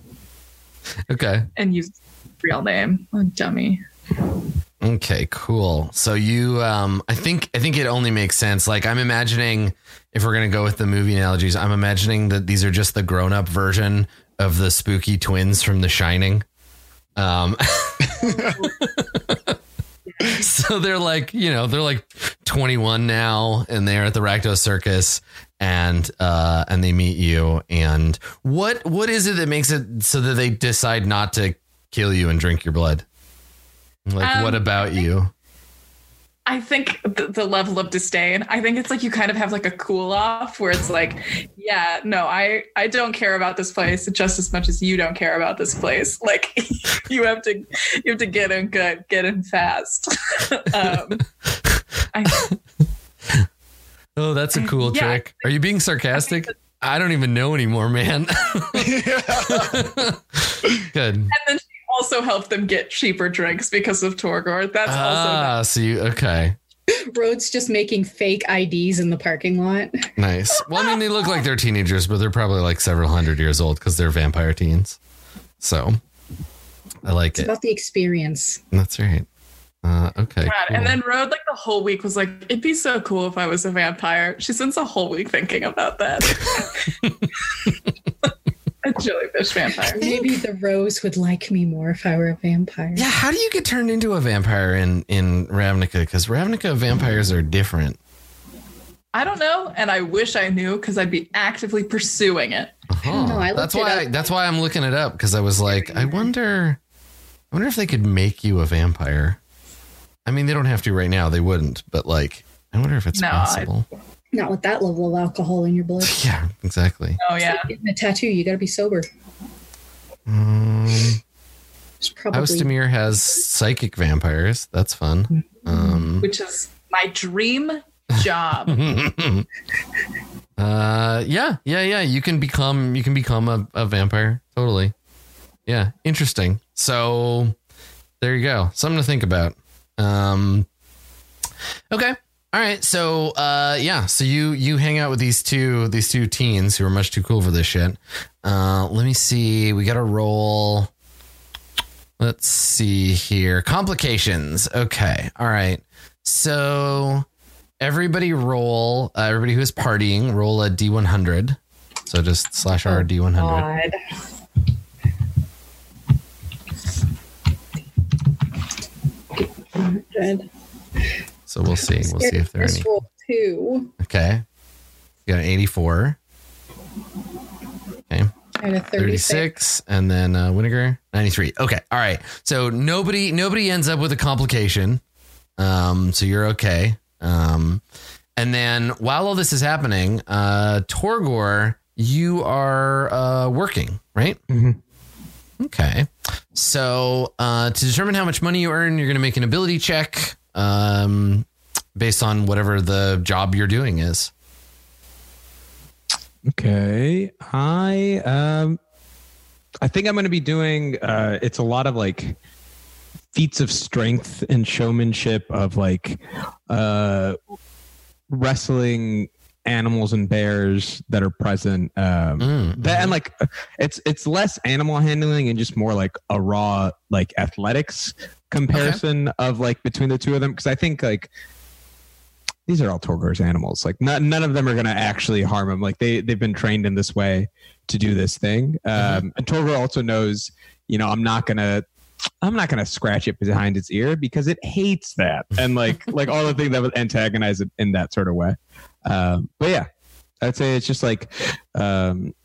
Okay. and uses real name. Oh, dummy. Okay, cool. So you um I think I think it only makes sense. Like I'm imagining if we're gonna go with the movie analogies, I'm imagining that these are just the grown up version of the spooky twins from The Shining. Um So they're like, you know, they're like 21 now and they're at the Rakdos circus and uh and they meet you and what what is it that makes it so that they decide not to kill you and drink your blood? Like Um, what about you? I think the, the level of disdain. I think it's like you kind of have like a cool off where it's like, yeah, no, I I don't care about this place just as much as you don't care about this place. Like you have to you have to get in good, get in fast. um, I, Oh, that's a cool yeah. trick. Are you being sarcastic? I don't even know anymore, man. Good. and then she also helped them get cheaper drinks because of Torgor. That's also Ah, so you okay. Road's just making fake IDs in the parking lot. Nice. Well, I mean, they look like they're teenagers, but they're probably like several hundred years old because they're vampire teens. So I like It's it. about the experience. That's right. Uh, okay. God. cool. And then Road, like the whole week, was like, it'd be so cool if I was a vampire. She spends a whole week thinking about that. a jellyfish vampire. Maybe the rose would like me more if I were a vampire. yeah, how do you get turned into a vampire in in Ravnica? Because Ravnica vampires are different. I don't know, and I wish I knew because I'd be actively pursuing it. Uh-huh. know, I looked that's it why. up. that's why I'm looking it up because I was like, I wonder, I wonder if they could make you a vampire. I mean, they don't have to right now. They wouldn't, but like, I wonder if it's No, I- possible. Not with that level of alcohol in your blood. Yeah, exactly. Oh yeah, Getting a tattoo, you got to be sober. Um, It's probably Austamir has psychic vampires. That's fun. Um, which is my dream job. uh, yeah, yeah, yeah. You can become you can become a, a vampire. Totally. Yeah, interesting. So there you go. Something to think about. Um, okay. All right. So uh, yeah. So you you hang out with these two these two teens who are much too cool for this shit. Uh, let me see. We got to roll. Let's see here. Complications. Okay. All right. So everybody roll. Uh, everybody who is partying, roll a d100. So just slash r d100. God. Good. So we'll see. We'll see if there are This any. two. Okay. You got an 84. Okay. And a 36. 36 and then uh Winnegar 93. Okay. All right. So nobody nobody ends up with a complication. Um so you're okay. Um and then while all this is happening, uh Torgor, you are uh working, right? Mhm. Okay. So uh to determine how much money you earn, you're going to make an ability check um based on whatever the job you're doing is. Okay. I um I think I'm going to be doing uh it's a lot of like feats of strength and showmanship of like uh wrestling animals and bears that are present um Mm, that and like it's it's less animal handling and just more like a raw like athletics comparison of like between the two of them because I think like these are all Torgor's animals. Like none, none of them are going to actually harm him. Like they they've been trained in this way to do this thing. Um, And Torgor also knows, you know, I'm not gonna. I'm not gonna scratch it behind its ear because it hates that, and like like all the things that would antagonize it in that sort of way. Um, but yeah, I'd say it's just like, um,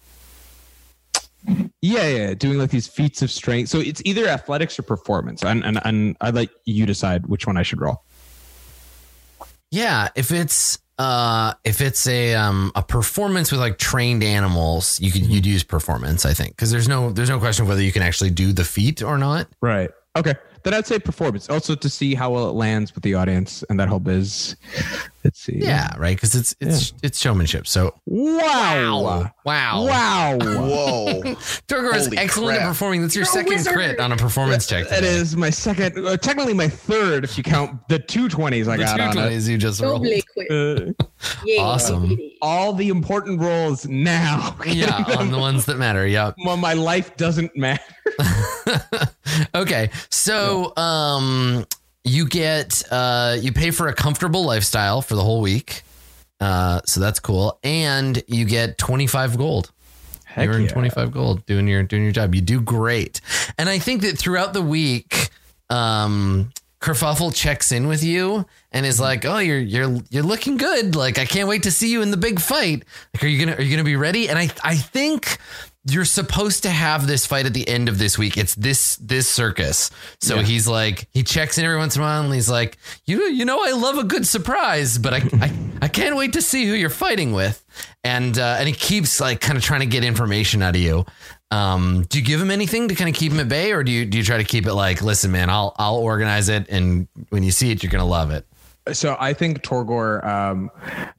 yeah, yeah, doing like these feats of strength. So it's either athletics or performance, and and, and I'd let you decide which one I should roll. Yeah, if it's uh if it's a um a performance with like trained animals, you could you'd use performance, I think, because there's no there's no question of whether you can actually do the feat or not. Right. Okay. Then I'd say performance. Also to see how well it lands with the audience and that whole biz. Let's see. Yeah, right, because it's it's it's showmanship. So Wow. wow, Wow. Whoa. Torgor is Holy excellent at performing. That's your You're a second wizard. crit on a performance check. That today. is my second, uh, technically my third if you count the two twenties I the got two on it. twenties you just rolled. Doble quit. Uh, Yeah. Awesome. all the important roles now. Yeah, on the ones that matter. Yeah. Well, my life doesn't matter. okay. So um you get uh you pay for a comfortable lifestyle for the whole week. Uh so that's cool. And you get 25 gold. you earn yeah. 25 gold doing your doing your job. You do great. And I think that throughout the week um Kerfuffle checks in with you and is like, "Oh, you're you're you're looking good. Like, I can't wait to see you in the big fight. Like, are you gonna are you gonna be ready?" And I I think you're supposed to have this fight at the end of this week. It's this this circus. So Yeah. he's like, he checks in every once in a while, and he's like, "You you know, I love a good surprise, but I I, I can't wait to see who you're fighting with." And uh, and he keeps like kind of trying to get information out of you. Um, do you give him anything to kind of keep him at bay, or do you do you try to keep it like, listen, man, I'll I'll organize it, and when you see it, you're gonna love it. So I think Torgor, um,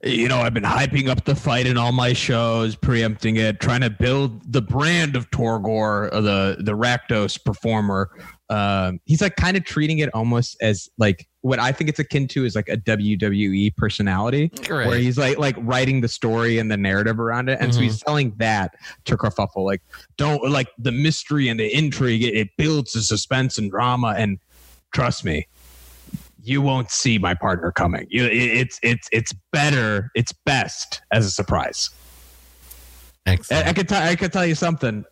you know, I've been hyping up the fight in all my shows, preempting it, trying to build the brand of Torgor, uh, the the Rakdos performer. Um, he's like kind of treating it almost as like what I think it's akin to is like a WWE personality, where he's like like writing the story and the narrative around it, and so he's telling that to Kerfuffle, like don't like the mystery and the intrigue. It, it builds the suspense and drama, and trust me, you won't see my partner coming. You, it, it's it's it's better. It's best as a surprise. Excellent. I, I could tell. I could tell you something.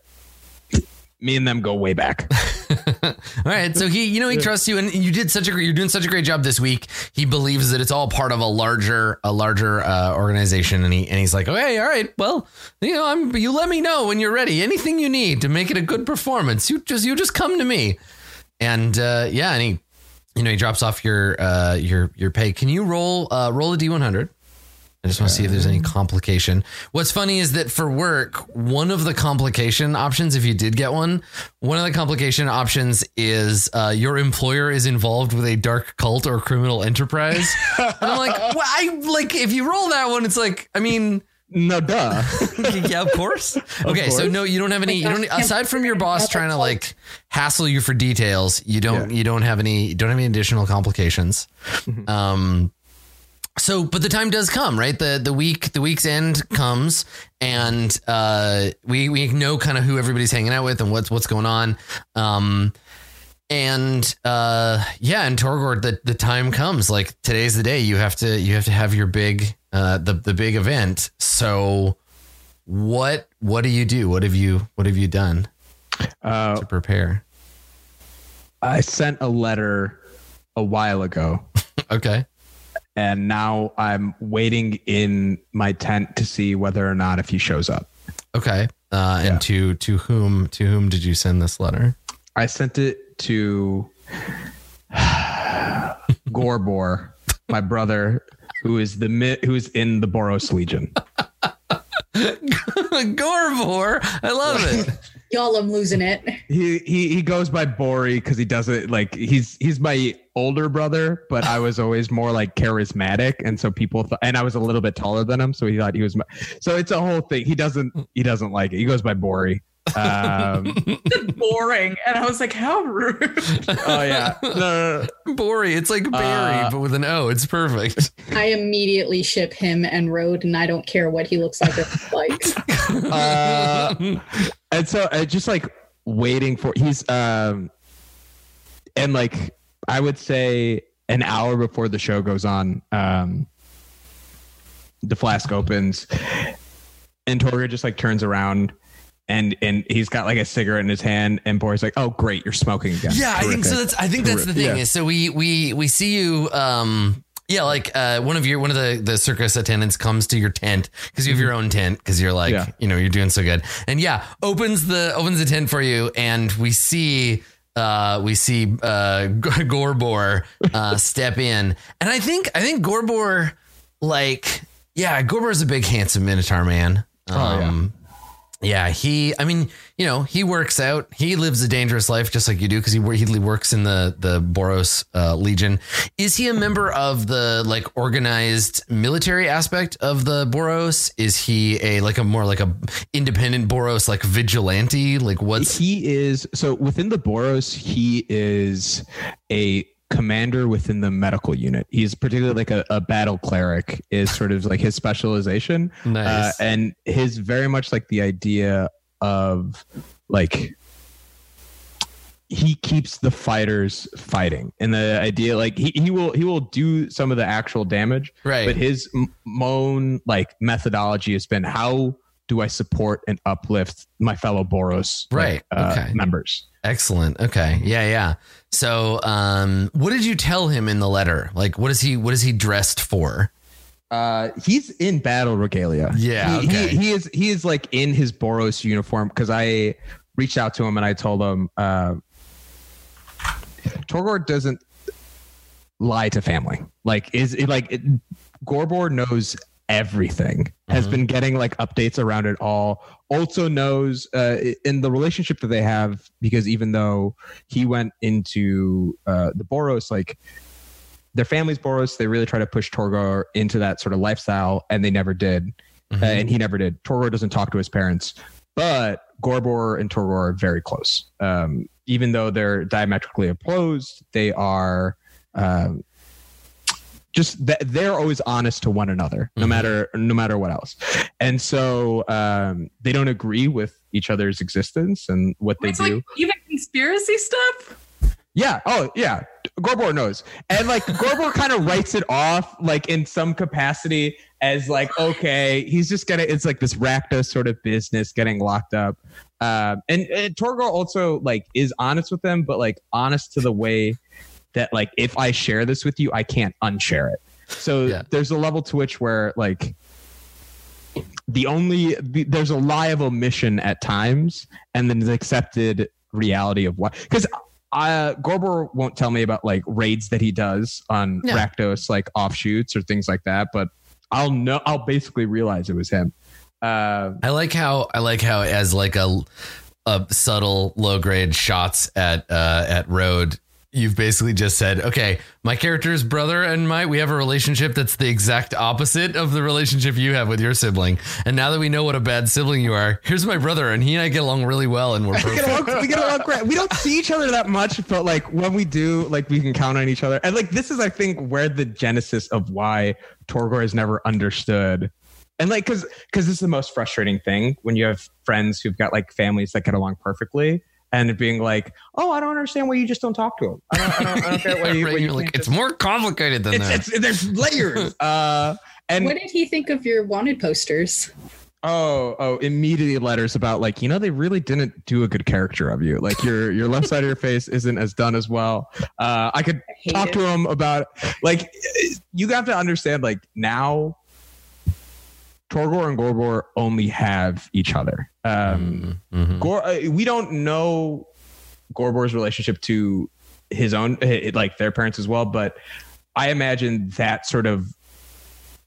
Me and them go way back. All right, so he, you know, he trusts you, and you did such a great. You're doing such a great job this week. He believes that it's all part of a larger, a larger uh, organization, and he and he's like, okay, all right, well, you know, I'm. You let me know when you're ready. Anything you need to make it a good performance, you just you just come to me, and uh, yeah, and he, you know, he drops off your uh, your your pay. Can you roll uh, roll a d100? I just want to see if there's any complication. What's funny is that for work, one of the complication options, if you did get one, one of the complication options is uh, your employer is involved with a dark cult or criminal enterprise. and I'm like, well, I like if you roll that one, it's like, I mean, No, duh. yeah, of course. Okay, so course. no, you don't have any. You don't aside from your boss trying to like hassle you for details. You don't. You don't have any. You don't have any additional complications. Um. So, but the time does come, right? The the week the week's end comes, and uh, we we know kind of who everybody's hanging out with and what's what's going on. Um. And uh yeah, and Torgord, the, the time comes. Like today's the day. You have to you have to have your big uh the the big event. So what what do you do? What have you what have you done Uh, to prepare? I sent a letter a while ago, Okay. and now I'm waiting in my tent to see whether or not if he shows up. Okay. Uh Yeah. and to to whom to whom did you send this letter? I sent it to Gorbor, my brother, who is the who is in the Boros Legion. Gorbor. I love it. Y'all, I'm losing it. He he he goes by Bori because he doesn't like he's he's my older brother, but I was always more like charismatic, and so people thought, and I was a little bit taller than him, so he thought he was. My, so it's a whole thing. He doesn't he doesn't like it. He goes by Bori. Um, boring. And I was like, how rude. oh yeah, no, no, no. Bori. It's like Barry, Uh, but with an O. It's perfect. I immediately ship him and Road, and I don't care what he looks like or like. Uh, and so I just like waiting for he's um and like I would say an hour before the show goes on, um the flask opens and Torga just like turns around and and he's got like a cigarette in his hand and Boris like, Oh great, you're smoking again. Yeah, I think so. That's I think that's the thing Yeah. is so we we we see you um yeah like uh one of your one of the the circus attendants comes to your tent because you have your own tent because you're like Yeah. you know you're doing so good and yeah opens the opens the tent for you and we see uh we see uh Gorbor uh step in and I think I think Gorbor like yeah Gorbor is a big handsome minotaur man Oh, yeah. Yeah, he. I mean, you know, he works out. He lives a dangerous life, just like you do, because he he works in the the Boros uh, Legion. Is he a member of the like organized military aspect of the Boros? Is he a like a more like a independent Boros like vigilante? Like what's he is so within the Boros, he is a commander within the medical unit. He's particularly like a, a battle cleric is sort of like his specialization. Uh, nice? and his very much like the idea of like he keeps the fighters fighting and the idea like he, he will he will do some of the actual damage right. but his m- own like methodology has been how do I support and uplift my fellow Boros like, Right, uh, okay. members? Excellent. Okay. Yeah. Yeah. So, um, what did you tell him in the letter? Like, what is he? What is he dressed for? Uh, he's in battle regalia. Yeah, he, okay. he, he is he is like in his Boros uniform because I reached out to him and I told him uh, Torgor doesn't lie to family. Like is it like it, Gorbor knows everything. Has Mhm. been getting like updates around it all. Also knows uh, in the relationship that they have because even though he went into uh, the Boros, like their family's Boros, they really try to push Torgor into that sort of lifestyle, and they never did, Mhm. Uh, and he never did. Torgor doesn't talk to his parents, but Gorbor and Torgor are very close. Um, even though they're diametrically opposed, they are. Um, just th- they're always honest to one another, no Mhm. matter no matter what else, and so um, they don't agree with each other's existence and what they It's do. like even conspiracy stuff. Yeah. Oh, yeah. Gorbor knows. And like Gorbor kind of writes it off, like in some capacity, as like, okay, he's just gonna, it's like this Rakdos sort of business getting locked up. Um, and, and Torgor also like is honest with them, but like honest to the way that like if I share this with you, I can't unshare it. So Yeah. there's a level to which where like the only the, there's a lie of omission at times, and then the accepted reality of what because uh Gorbor won't tell me about like raids that he does on Yeah. Rakdos like offshoots or things like that, but I'll know I'll basically realize it was him. Uh, I like how I like how as like a a subtle low grade shots at uh at road you've basically just said okay my character's brother and my we have a relationship that's the exact opposite of the relationship you have with your sibling and now that we know what a bad sibling you are here's my brother and he and I get along really well and we're we get perfect. along, we get along great. We don't see each other that much, but like when we do, like we can count on each other. And like this is, I think, where the genesis of why Torgor is never understood. And like, cause, cause this is the most frustrating thing when you have friends who've got like families that get along perfectly, and being like, oh, I don't understand why you just don't talk to him. I don't, I don't, I don't get why you, Right, why you you're like can't it's more complicated than that it's, it's, there's layers. Uh, and What did he think of your wanted posters? Oh, oh, immediately letters about like, you know, they really didn't do a good character of you. Like your your left side of your face isn't as done as well. Uh I could I talk it. to him about like you have to understand like now Torgor and Gorbor only have each other. Um Mhm. Gor uh, we don't know Gorbor's relationship to his own like their parents as well, but I imagine that sort of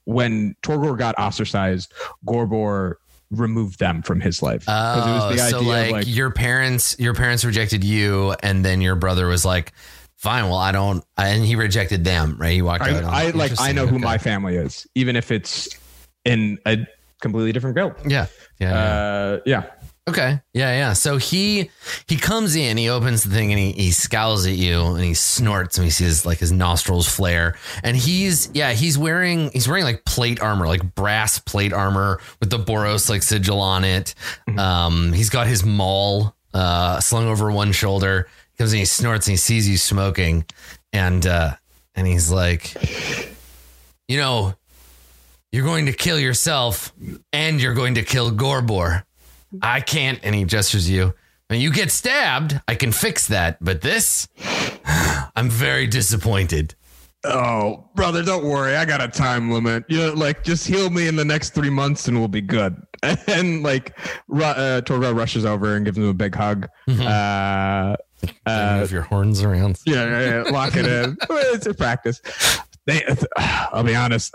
when Torgor got ostracized, Gorbor removed them from his life. Oh, so like, your parents, your parents rejected you, and then your brother was like, "Fine, well, I don't," and he rejected them, right? He walked I, out. I like I know who okay. my family is, even if it's in a completely different guild. yeah, yeah, yeah. Uh, yeah. Okay. Yeah, yeah. So he he comes in, he opens the thing and he, he scowls at you and he snorts and he sees like his nostrils flare. And he's yeah, he's wearing he's wearing like plate armor, like brass plate armor with the Boros like sigil on it. Um he's got his maul uh slung over one shoulder. He comes in, he snorts and he sees you smoking and uh and he's like you know, you're going to kill yourself and you're going to kill Gorbor. I can't. And he gestures you. When you get stabbed, I can fix that. But this, I'm very disappointed. Oh, brother, don't worry. I got a time limit. You know, like just heal me in the next three months and we'll be good. And like, Ru- uh, Torgo rushes over and gives him a big hug. Uh, uh, Move your horns around. yeah, yeah, yeah, lock it in. it's a practice. They, I'll be honest.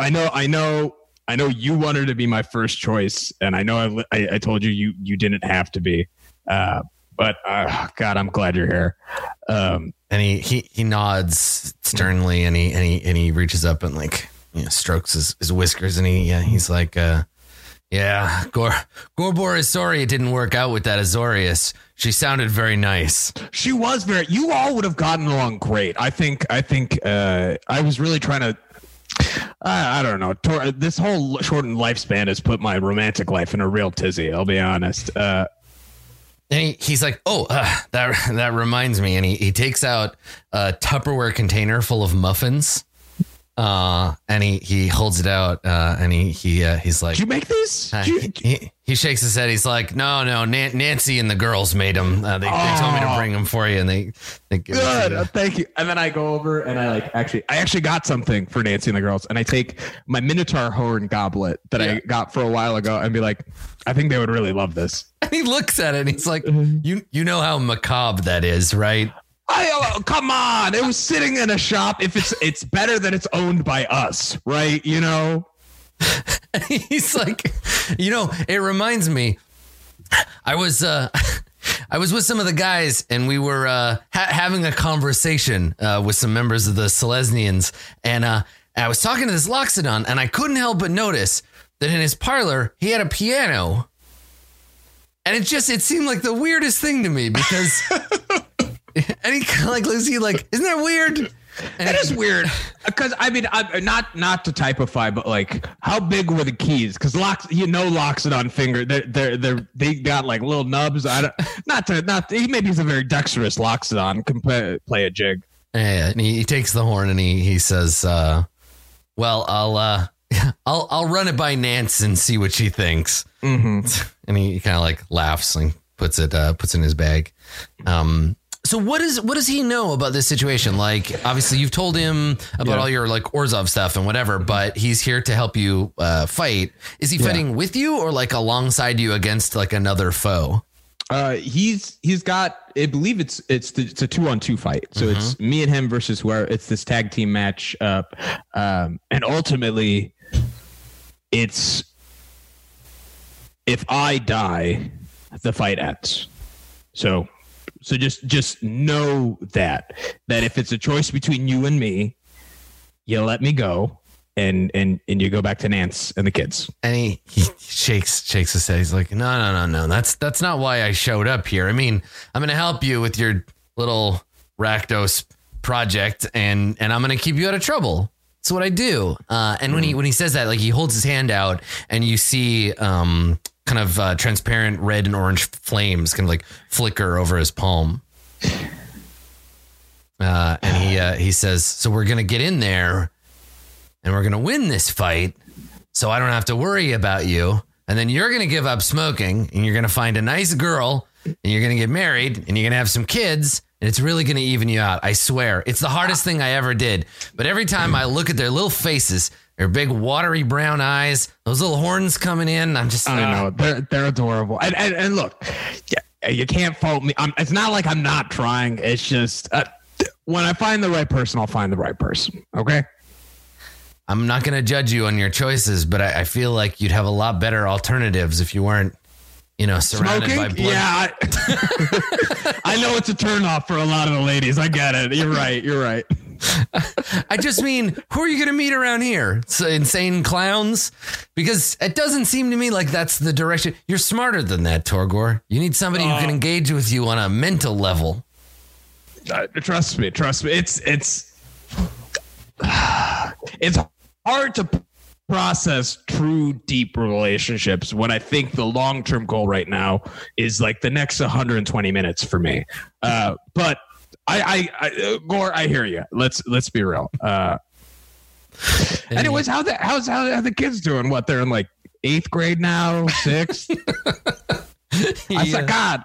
I know, I know, I know you wanted to be my first choice, and I know I, I, I told you you you didn't have to be. Uh, but uh, God, I'm glad you're here. Um, And he, he, he nods sternly and he, and he, and he reaches up and like, you know, strokes his, his whiskers and he, yeah, he's like, uh, yeah, Gor, Gorbor is sorry it didn't work out with that Azorius. She sounded very nice. she was very. You all would have gotten along great. I think. I think. Uh, I was really trying to. I, I don't know. Tor- this whole shortened lifespan has put my romantic life in a real tizzy. I'll be honest. Uh, And he, he's like, oh, uh, that that reminds me. And he, he takes out a Tupperware container full of muffins. Uh, and he, he holds it out. Uh, and he, he, uh, he's like, did you make these? uh, you- he, he, he shakes his head. He's like, no, no, Nan- Nancy and the girls made them. Uh, they, they told me to Oh. bring them for you. And they, they give Good. you. Thank you. And then I go over and I like actually I actually got something for Nancy and the girls. And I take my Minotaur horn goblet that I got for a while ago and be like, I think they would really love this. And he looks at it and he's like, Mm-hmm. you, you know how macabre that is, right? I oh, come on. It was sitting in a shop. If it's it's better that it's owned by us, right? You know? he's like, you know, it reminds me. I was uh, I was with some of the guys, and we were uh, ha- having a conversation uh, with some members of the Selesnians, and uh, I was talking to this Loxodon, and I couldn't help but notice that in his parlor he had a piano, and it just it seemed like the weirdest thing to me because, and he kind of like looks at you like, isn't that weird? That is weird. Because I mean, I, not not to typify, but like, how big were the keys? Because locks, you know, Loxodon finger. They're they're they they got like little nubs. I don't not to not. He maybe he's a very dexterous Loxodon. Can play, play a jig. Yeah, and he, he takes the horn and he he says, uh, "Well, I'll uh, I'll I'll run it by Nance and see what she thinks." Mm-hmm. And he kind of like laughs and puts it uh, puts it in his bag. Um, so what is what does he know about this situation? Like, obviously, you've told him about Yeah. all your like Orzhov stuff and whatever, but he's here to help you uh, fight. Is he Yeah. fighting with you or like alongside you against like another foe? Uh, he's he's got. I believe it's it's the, it's a two on two fight. So it's me and him versus where It's this tag team match up, um, and ultimately, it's if I die, the fight ends. So, so just just know that that if it's a choice between you and me, you let me go, and and and you go back to Nance and the kids. And he, he shakes shakes his head. He's like, no, no, no, no. That's that's not why I showed up here. I mean, I'm gonna help you with your little Rakdos project, and and I'm gonna keep you out of trouble. That's what I do. Uh, and when he when he says that, like he holds his hand out, and you see um, kind of uh, transparent red and orange flames of like flicker over his palm. Uh, and he uh, he says, "So we're gonna get in there, and we're gonna win this fight." so I don't have to worry about you. And then you're to give up smoking and you're to find a nice girl and you're to get married and you're to have some kids and it's really going to even you out. I swear. It's the hardest thing I ever did. But every time I look at their little faces, their big watery brown eyes, those little horns coming in, I'm just I uh, know they're they're adorable, and and, and look, yeah, you can't fault me. I'm, it's not like I'm not trying. It's just uh, when I find the right person, I'll find the right person. Okay. I'm not going to judge you on your choices, but I, I feel like you'd have a lot better alternatives if you weren't, you know, surrounded by blood. Yeah, I, I know it's a turnoff for a lot of the ladies. I get it. You're right. You're right. I just mean, who are you going to meet around here? So insane clowns? Because it doesn't seem to me like that's the direction. You're smarter than that, Torgor. You need somebody who can engage with you on a mental level. Uh, trust me. Trust me. It's it's it's hard to process true deep relationships when I think the long term goal right now is like the next 120 minutes for me. Uh, but I, I, I uh, Gore, I hear you. Let's let's be real. Uh, anyways, how the how's how are the kids doing? What they're in like eighth grade now, sixth. I said, God.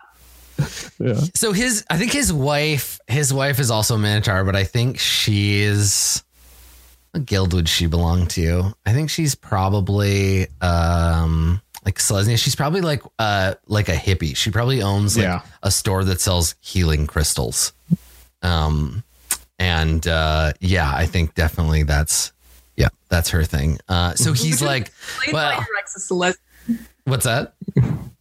Yeah. So his, I think his wife, his wife is also a Minotaur, but I think she's. What guild would she belong to? I think she's probably um like Selesnya. She's probably like uh like a hippie. She probably owns like Yeah. a store that sells healing crystals. Um and uh yeah, I think definitely that's yeah, that's her thing. Uh so he's like Well- why your ex is Seles- what's that?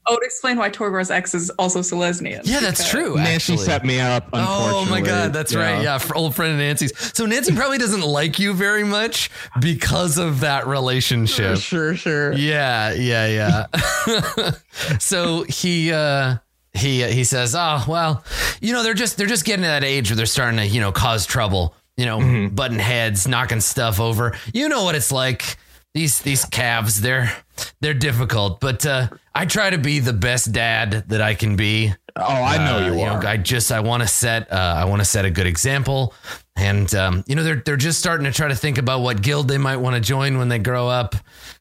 Oh, to explain why Torgor's ex is also Selesnian. Yeah, that's because- true. Nancy actually. set me up. Oh my god, that's right. Yeah, for old friend of Nancy's. So Nancy probably doesn't like you very much because of that relationship. Sure, sure. Yeah, yeah, yeah. so he uh he he says, "Oh, well, you know, they're just they're just getting to that age where they're starting to, you know, cause trouble, you know, butting heads, knocking stuff over. You know what it's like. These these calves, they're they're difficult, but uh I try to be the best dad that I can be. Oh, I know Uh, you are. I just I want to set uh, I want to set a good example, and um, you know they're they're just starting to try to think about what guild they might want to join when they grow up.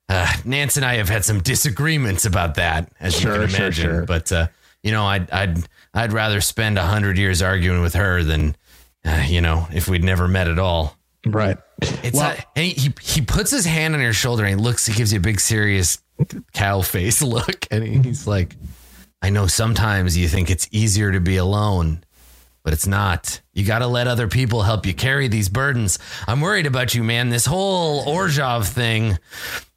Uh, Nance and I have had some disagreements about that, as Sure, you can sure, imagine. sure. But uh, you know, I'd I'd I'd rather spend a hundred years arguing with her than uh, you know if we'd never met at all. right. It's Well- not, and he, he he puts his hand on your shoulder and he looks. He gives you a big serious cow face look, and he's like, "I know sometimes you think it's easier to be alone, but it's not. You got to let other people help you carry these burdens. I'm worried about you, man. This whole Orzhov thing.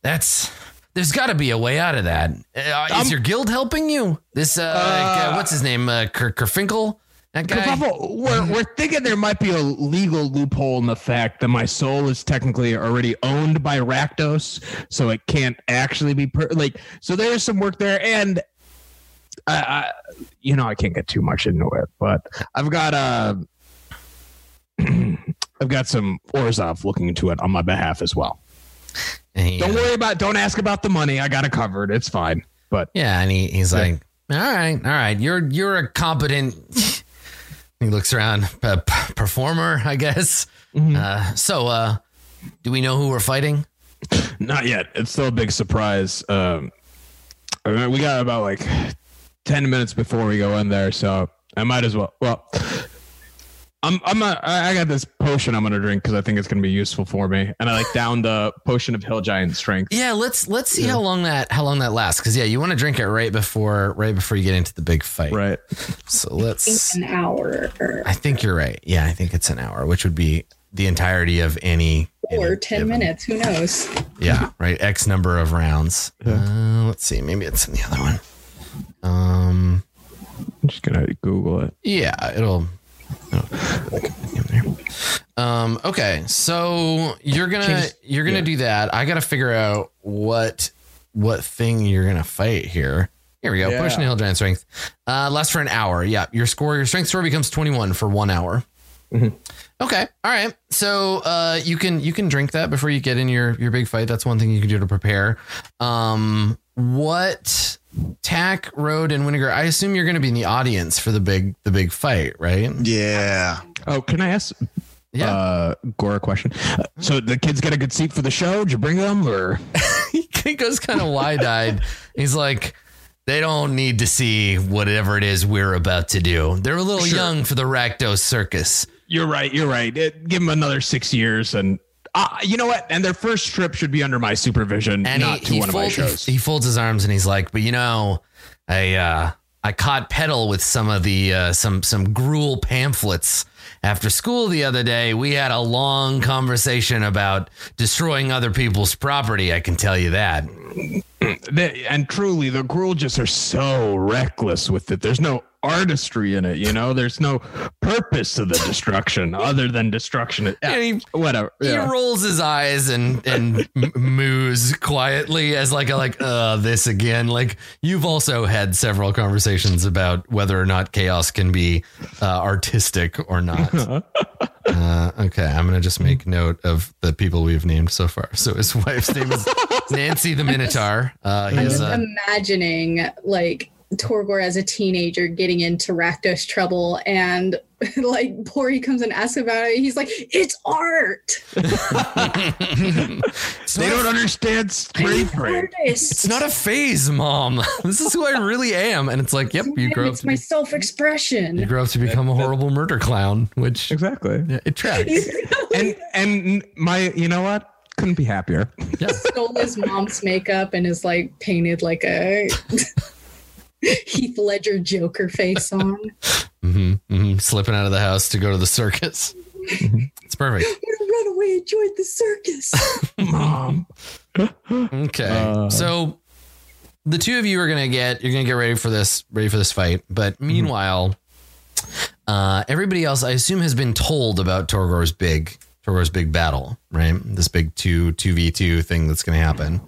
That's." There's got to be a way out of that. Uh, is Um, your guild helping you? This, uh, uh, what's his name? Uh, Ker- Kerfinkel? That guy? Kerfuffle, we're, we're thinking there might be a legal loophole in the fact that my soul is technically already owned by Rakdos, so it can't actually be per- like. So there is some work there, and I, I, you know, I can't get too much into it, but I've got a. I've got some Orzhov looking into it on my behalf as well. He, Don't uh, worry about. Don't ask about the money. I got it covered. It's fine. But Yeah, and he, he's Yeah. like, "All right, all right, you're you're a competent." he looks around, uh, p- performer, I guess. Mm-hmm. Uh, so, uh, do we know who we're fighting? Not yet. It's still a big surprise. Um, I mean, we got about like ten minutes before we go in there, so I might as well. Well, I'm I'm a, I I got this potion I'm gonna drink because I think it's gonna be useful for me, and I like down the potion of hill giant strength. Yeah, let's let's see how long that how long that lasts. Because yeah, you want to drink it right before right before you get into the big fight. Right. So let's. An hour I think you're right. Yeah, I think it's an hour, which would be the entirety of any. or any 10 given- minutes. Who knows? Yeah, right. X number of rounds. Uh, let's see. Maybe it's in the other one. Um. I'm just gonna Google it. Yeah, it'll. Um. Okay, so you're gonna you're gonna yeah. do that. I got to figure out what what thing you're gonna fight here. Here we go. Yeah. Push Hill Giant Strength. Uh, lasts for an hour. Yeah, your score, your strength score becomes 21 for one hour. Mm-hmm. Okay. All right. So uh, you can you can drink that before you get in your your big fight. That's one thing you can do to prepare. Um, what Tack Road and Winnegar? I assume you're going to be in the audience for the big the big fight, right? Yeah. Oh, can I ask Yeah. uh, Gore a question? Uh, so the kids get a good seat for the show? Did you bring them or? he goes kind of wide eyed. He's like, they don't need to see whatever it is we're about to do. They're a little Sure. young for the Rakdos circus. You're right. You're right. It, give them another six years, and uh, you know what? And their first trip should be under my supervision, And not he, to he, one of my shows. he, he folds his arms and he's like, but you know, I uh, I caught pedal with some of the uh, some some Gruul pamphlets after school the other day. We had a long conversation about destroying other people's property. I can tell you that. And truly, the Gruul just are so reckless with it. There's no artistry in it. You know, there's no purpose to the destruction other than destruction. Yeah, And he whatever. He rolls his eyes and and m- moos quietly as like a like uh this again. Like you've also had several conversations about whether or not chaos can be uh, artistic or not. Uh, okay, I'm gonna just make note of the people we've named so far. So his wife's name is Nancy the Minotaur. Uh, I'm just uh, imagining like Torgor as a teenager getting into Rakdos trouble and like Pori comes and asks about it. He's like, it's art. it's, They don't understand I'm straight artist. it's not a phase, mom. This is who I really am. And it's like, yep, you grow up it's my be, self-expression. you grow up to become a horrible murder clown, which Exactly. yeah, it tracks. And and my, you know what? Couldn't be happier. Yeah. stole his mom's makeup and is like painted like a Heath Ledger Joker face on. hmm hmm Slipping out of the house to go to the circus. It's perfect. Run away, enjoy the circus. Mom. Okay. Uh. so the two of you are gonna get you're gonna get ready for this ready for this fight. But meanwhile, uh, everybody else I assume has been told about Torgor's big Torgor's big battle, right? This big two two v two thing that's gonna happen.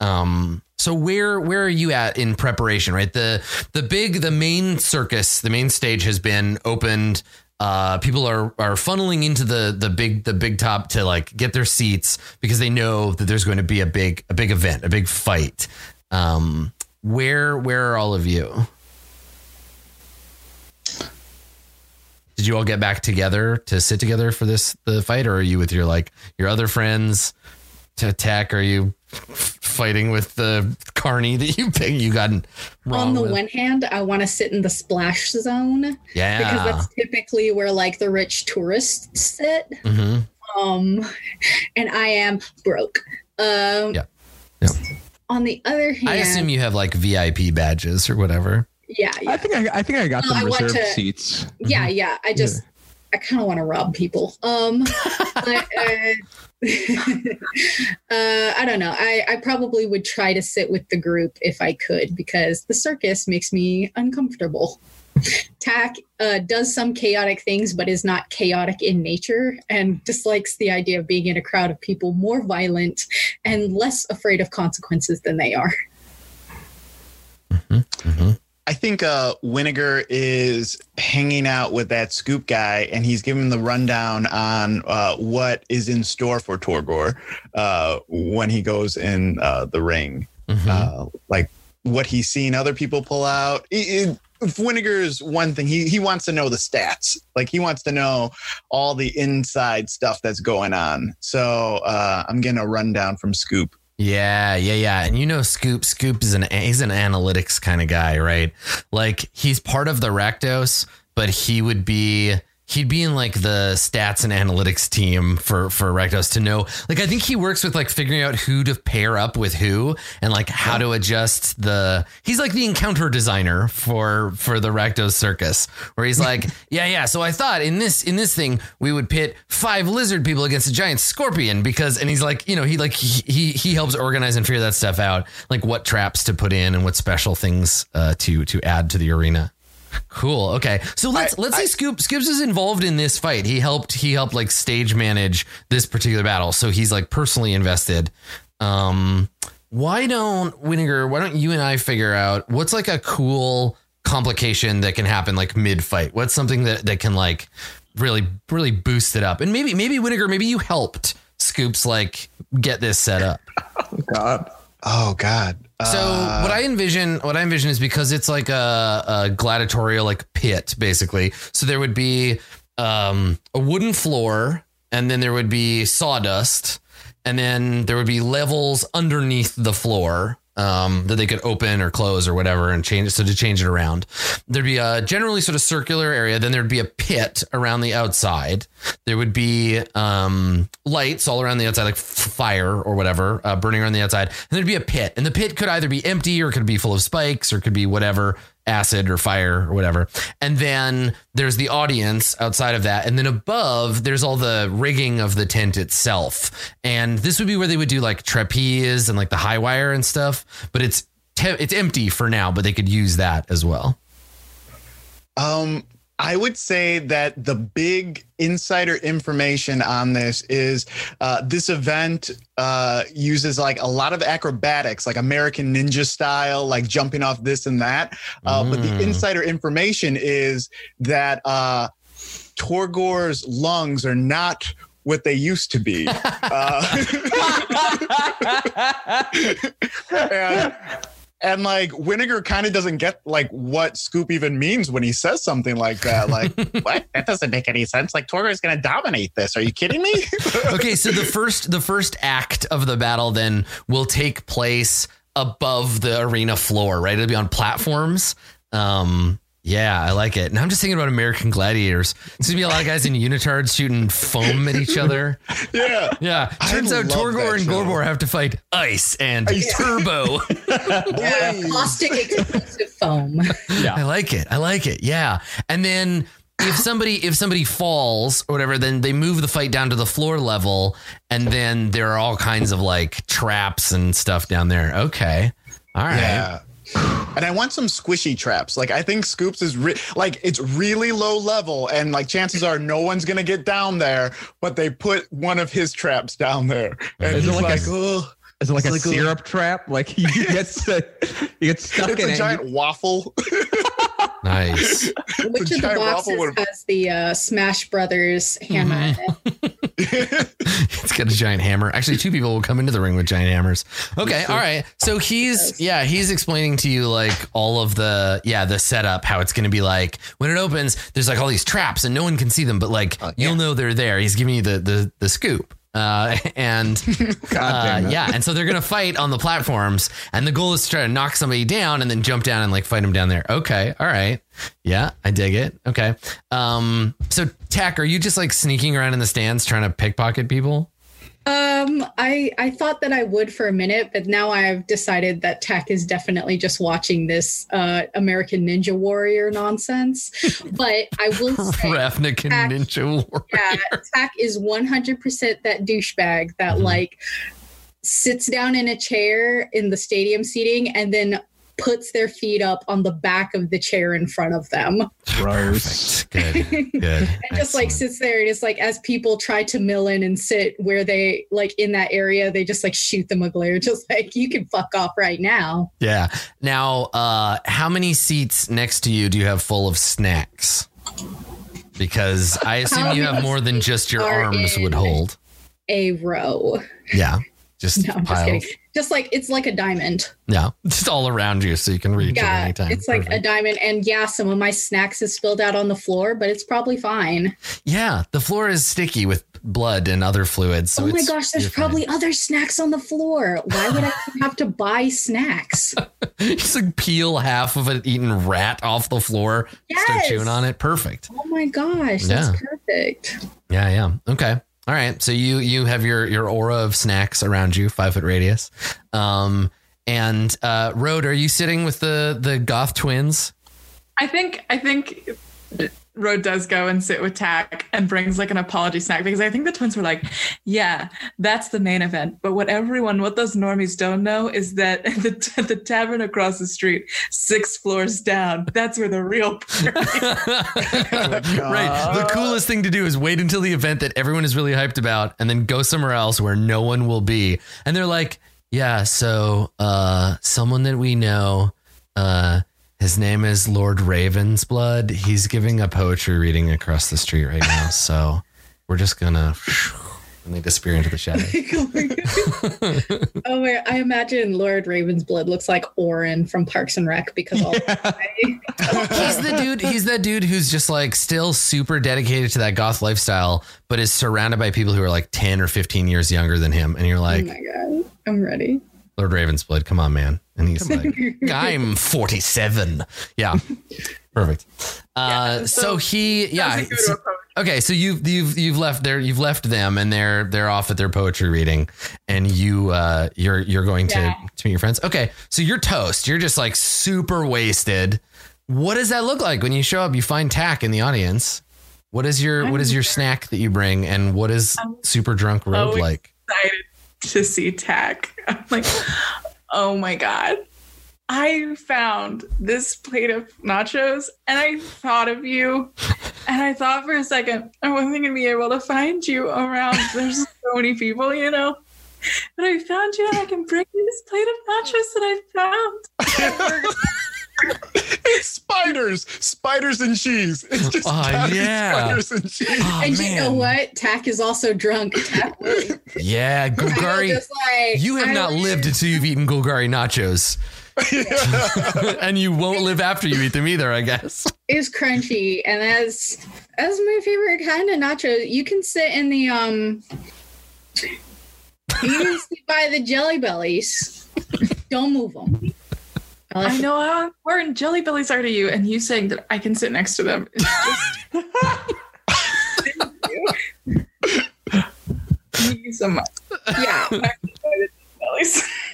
Um, so where where are you at in preparation? Right, the the big the main circus, the main stage has been opened. Uh, people are are funneling into the the big the big top to like get their seats because they know that there's going to be a big a big event, a big fight. Um, where where are all of you? Did you all get back together to sit together for this the fight, or are you with your like your other friends to attack? Are you fighting with the carney that you picked? You got wrong. On the with? one hand, I want to sit in the splash zone yeah. because that's typically where like the rich tourists sit. hmm Um, and I am broke. Um, Yeah. Yeah. On the other hand, I assume you have like VIP badges or whatever. yeah, yeah, I think I, I think I got Well, them I reserved to- seats. yeah, yeah. I just, I kind of want to rob people. Um, but, uh, uh, I don't know. I, I probably would try to sit with the group if I could because the circus makes me uncomfortable. Tack uh, does some chaotic things, but is not chaotic in nature and dislikes the idea of being in a crowd of people more violent and less afraid of consequences than they are. I think uh Winnegar is hanging out with that scoop guy and he's giving the rundown on uh what is in store for Torgor uh when he goes in uh the ring. Mhm. Uh like what he's seen other people pull out. It, it, Winnegar's one thing he he wants to know the stats. Like he wants to know all the inside stuff that's going on. So uh I'm getting a rundown from Scoop. Yeah, yeah, yeah. And you know Scoop, Scoop is an he's an analytics kind of guy, right? Like he's part of the Rakdos, but he would be he'd be in like the stats and analytics team for for Rakdos to know. Like I think he works with like figuring out who to pair up with who and like how to adjust the he's like the encounter designer for for the Rakdos circus where he's like, yeah, yeah, so I thought in this in this thing we would pit five lizard people against a giant scorpion because and he's like, you know, he like he he, he helps organize and figure that stuff out, like what traps to put in and what special things uh, to to add to the arena. Cool. Okay. So let's I- let's say Scoop Scoops is involved in this fight. He helped he helped like stage manage this particular battle. So he's like personally invested. Um why don't Winnegar, why don't you and I figure out what's like a cool complication that can happen like mid fight? What's something that that can like really really boost it up? And maybe maybe Winnegar, maybe you helped Scoops like get this set up. Oh god. Oh God. So Uh, what I envision, what I envision is because it's like a, a gladiatorial like pit, basically. So there would be um, a wooden floor, and then there would be sawdust, and then there would be levels underneath the floor um, that they could open or close or whatever and change. So to change it around, there'd be a generally sort of circular area. Then there'd be a pit around the outside. There would be um, lights all around the outside, like fire or whatever, uh, burning around the outside. And there'd be a pit, and the pit could either be empty or could be full of spikes or could be whatever acid or fire or whatever. And then there's the audience outside of that. And then above, there's all the rigging of the tent itself. And this would be where they would do like trapeze and like the high wire and stuff. But it's te- it's empty for now, but they could use that as well. Um, I would say that the big insider information on this is uh, this event uh, uses like a lot of acrobatics, like American Ninja style, like jumping off this and that. Uh, But the Mm. insider information is that uh, Torgor's lungs are not what they used to be. uh, and, and like Winnegar kind of doesn't get like what Scoop even means when he says something like that. Like, what? That doesn't make any sense. Like Torgor is going to dominate this. Are you kidding me? okay, so the first the first act of the battle then will take place above the arena floor, right? It'll be on platforms. Um yeah, I like it. And I'm just thinking about American Gladiators. There's gonna be a lot of guys in unitards shooting foam at each other. yeah. Yeah. I Turns out love Torgor and show. Gorbor have to fight ice and Ice. turbo. Yeah, Blaze. caustic explosive foam. Yeah, I like it. I like it. Yeah. And then if somebody if somebody falls or whatever, then they move the fight down to the floor level, and then there are all kinds of like traps and stuff down there. Okay. All right. Yeah. And I want some squishy traps. Like I think Scoops is re- like it's really low level, and like chances are no one's gonna get down there. But they put one of his traps down there, and Is it he's like like, a- oh, Is it like It's a like a- syrup trap? Like you get st- you get stuck it's in a it. giant waffle. Nice. Which of the boxes would- has the uh, Smash Brothers hammer? in it? it's got a giant hammer. Actually, two people will come into the ring with giant hammers. Okay, all right. So he's yeah, he's explaining to you like all of the yeah the setup, how it's going to be like when it opens. There's like all these traps and no one can see them, but like you'll know they're there. He's giving you the the the scoop. Uh, and uh, yeah, and so they're gonna fight on the platforms, and the goal is to try to knock somebody down and then jump down and like fight them down there. Okay, all right, yeah, I dig it. Okay, um, so Tack, are you just like sneaking around in the stands trying to pickpocket people? Um, I I thought that I would for a minute, but now I've decided that Tack is definitely just watching this uh, American Ninja Warrior nonsense. But I will say, Ravnica Tack- Ninja Warrior. yeah, Tack is one hundred percent that douchebag that Mhm. like sits down in a chair in the stadium seating and then puts their feet up on the back of the chair in front of them Gross. Good. Good. and just like sits there and it's like as people try to mill in and sit where they like in that area they just like shoot them a glare just like you can fuck off right now Yeah. Now, uh, how many seats next to you do you have full of snacks? Because I assume you have more than just your arms would hold. a row Yeah. Just no i'm just piles. kidding just like it's like a diamond Yeah. it's all around you so you can reach yeah at any time. it's like a diamond and yeah some of my snacks is spilled out on the floor but it's probably fine yeah. The floor is sticky with blood and other fluids. So oh my gosh there's probably fine. other snacks on the floor why would i have to buy snacks just like peel half of an eaten rat off the floor, start Yes. chewing on it. Perfect. oh my gosh that's perfect Yeah, yeah. Okay. All right. So you you have your your aura of snacks around you, five foot radius. Um and uh Road, are you sitting with the the goth twins? I think I think Road does go and sit with Tack and brings like an apology snack because I think the twins were like, yeah, that's the main event. But what everyone, what those normies don't know is that the the tavern across the street, six floors down, that's where the real party. right. The coolest thing to do is wait until the event that everyone is really hyped about and then go somewhere else where no one will be. And they're like, yeah, so uh someone that we know uh his name is Lord Ravensblood. He's giving a poetry reading across the street right now. So we're just gonna and they disappear into the shadows. oh my oh I imagine Lord Ravensblood looks like Orin from Parks and Rec because all he's the dude. He's that dude who's just like still super dedicated to that goth lifestyle, but is surrounded by people who are like ten or fifteen years younger than him. And you're like, Oh like, my god. I'm ready. Lord Ravensblood, come on, man. And he's like, I'm 47. Yeah, perfect. Uh, Yeah, so, so he, yeah. To so- okay, so you've you've you've left there. You've left them, and they're they're off at their poetry reading, and you uh you're you're going to Yeah. to meet your friends. Okay, so you're toast. You're just like super wasted. What does that look like when you show up? You find Tack in the audience. What is your what is your snack that you bring, and what is I'm super drunk road so like? excited to see Tack. I'm like, oh my god. I found this plate of nachos and I thought of you. And I thought for a second, I wasn't going to be able to find you around. There's so many people, you know. But I found you and I can bring you this plate of nachos that I found. It's spiders, spiders and cheese. It's just Oh, yeah. spiders and cheese. Oh, and you know what? Tack is also drunk. Tack really- Yeah, Golgari. like, You have I not really- lived until you've eaten Golgari nachos. and you won't live after you eat them either, I guess. It's crunchy, and that's that's my favorite kind of nacho. You can sit in the um. You can sit by the jelly bellies. Don't move them. I know how important Jelly Bellies are to you, and you saying that I can sit next to them. is just- Thank you so much. Yeah,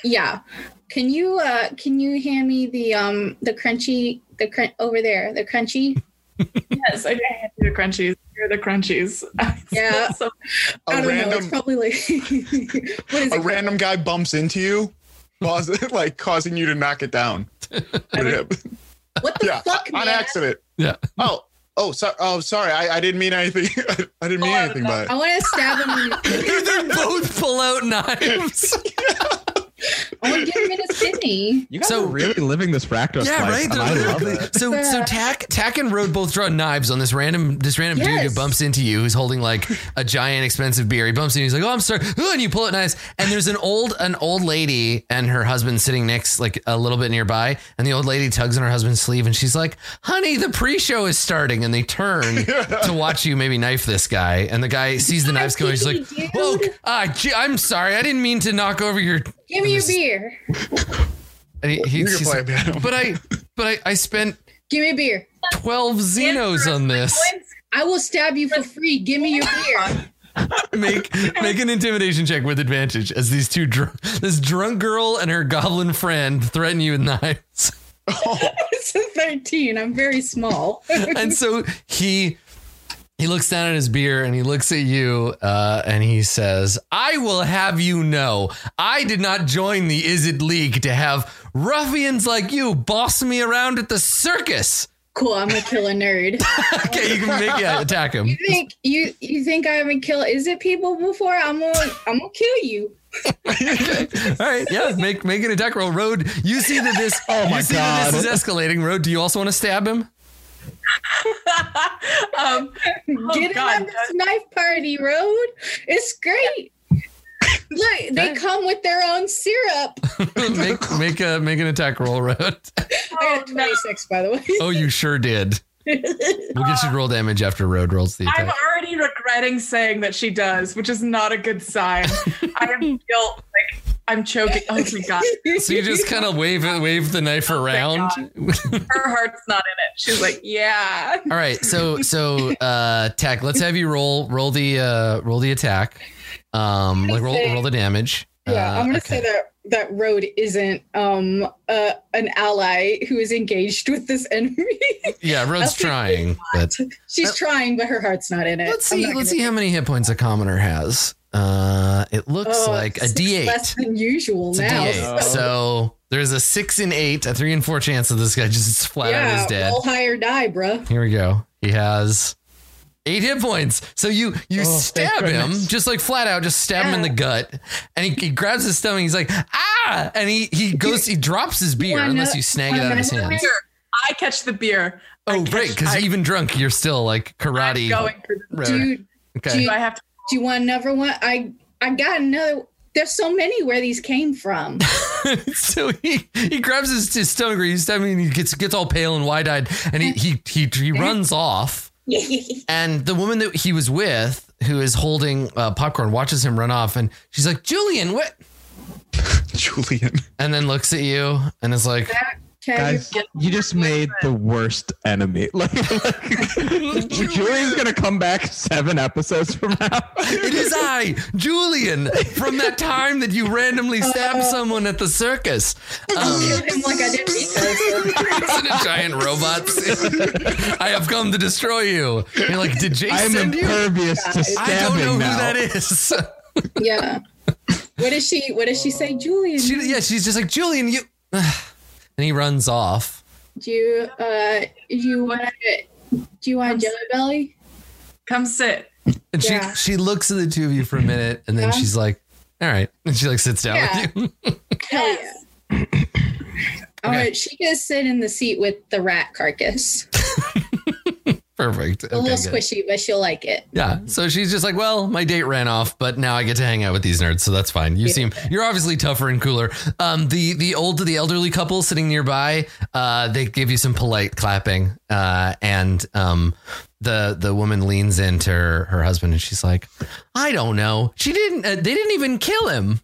yeah. Can you uh can you hand me the um the crunchy the crunch over there the crunchy? Yes, I can do the crunchies. You're the crunchies. Yeah. So, I A don't know. It's random, probably like what is a it? random guy bumps into you, cause, like causing you to knock it down. What the yeah, fuck, on man? accident. Yeah. Oh, oh, so, oh, sorry. I, I didn't mean anything. I didn't mean Oh, anything by it. I want to stab him. In the, they both pull out knives. I want to get him in his kidney. You guys So- are really living this Rakdos yeah, life, right. and They're I love it. So, so Tack, Tack and Road both draw knives on this random, this random dude who bumps into you, who's holding like a giant expensive beer. He bumps into you. He's like, "Oh, I'm sorry," Ooh, and you pull out knives. And there's an old, an old lady and her husband sitting next, like a little bit nearby. And the old lady tugs on her husband's sleeve, and she's like, "Honey, the pre-show is starting." And they turn to watch you maybe knife this guy. And the guy sees the knives coming. He's like, Dude. "Whoa, ah, gee, I'm sorry, I didn't mean to knock over your." Give me your beer. And he, he- You he's like, piano. but I, but I, I spent Give me a beer. 12 Zinos on this. I will stab you for free. Give me your beer. Make make an intimidation check with advantage as these two dr- this drunk girl and her goblin friend threaten you with knives. it's a 13. I'm very small. And so he he looks down at his beer and he looks at you uh, and he says, "I will have you know, I did not join the Izzet League to have ruffians like you boss me around at the circus. Cool. I'm gonna kill a nerd. Okay, you can make yeah, attack him. You think you you think I haven't killed is it people before? I'm gonna I'm gonna kill you. All right, yeah, make make an attack roll. Road, you see that this Oh my you see that this is escalating. Road, do you also want to stab him? um, Get God, in on this knife party, Road. It's great. Look, they come with their own syrup. make make a make an attack roll, Road. I got a Oh, 26, by the way. Oh, you sure did. We'll get you to roll damage after Road rolls the attack. I'm already regretting saying that she does, which is not a good sign. I am guilt. Like I'm choking. Oh my god, So you just kind of wave it, wave the knife around. her heart's not in it. She's like, yeah. All right, so so uh Tack, let's have you roll roll the uh roll the attack. Um like roll roll the damage. Yeah, Uh, I'm gonna okay. say that that Road isn't um uh, an ally who is engaged with this enemy. Yeah, Road's trying, but She's trying, but her heart's not in it. let's see let's see how many hit points a commoner has. Uh it looks Oh, like a it's D8. less than usual It's now. D8. so- So there's a six and eight, a three and four chance that this guy just flat out is dead. roll high or die, bruh. Here we go. He has eight hit points. So you you Oh, stab him just like flat out, just stab him in the gut, and he, he grabs his stomach. He's like ah, and he he goes he drops his beer Wanna- unless you snag it out of his wanna- hands. I catch the beer. Oh, catch- right, because even drunk, you're still like I'm karate. going for the Right. Dude, okay. Do I have to? Do you want another one? I I got another. There's so many where these came from. so he he grabs his, his stomach, he's stabbing, and he gets gets all pale and wide eyed, and he he he, he runs off. And the woman that he was with, who is holding uh, popcorn, watches him run off, and she's like, "Julian, what?" Julian. And then looks at you and is like, Okay, Guys, you just made the worst enemy. Like, like Julian's gonna come back seven episodes from now. "It is I, Julian, from that time that you randomly stabbed someone at the circus." Um, killed him like I did Mika. It's in a giant robots? I have come to destroy you. You're like, did Jay I'm send you? impervious to I don't know who that is. yeah. What does she? What does she say, Julian? She, yeah, she's just like Julian. You, and he runs off. do you uh you want do you want jelly belly? Come sit. And she Yeah. she looks at the two of you for a minute, and then Yeah. she's like, "All right," and she like sits down Yeah. with you. Hell yeah. All right, she can sit in the seat with the rat carcass. Perfect. A Okay, little good. squishy, but she'll like it. Yeah. So she's just like, well, my date ran off, but now I get to hang out with these nerds, so that's fine. You seem you're obviously tougher and cooler. Um, the the old the elderly couple sitting nearby, uh, they give you some polite clapping, uh, and um, the the woman leans into her, her husband and she's like, I don't know, she didn't, uh, they didn't even kill him.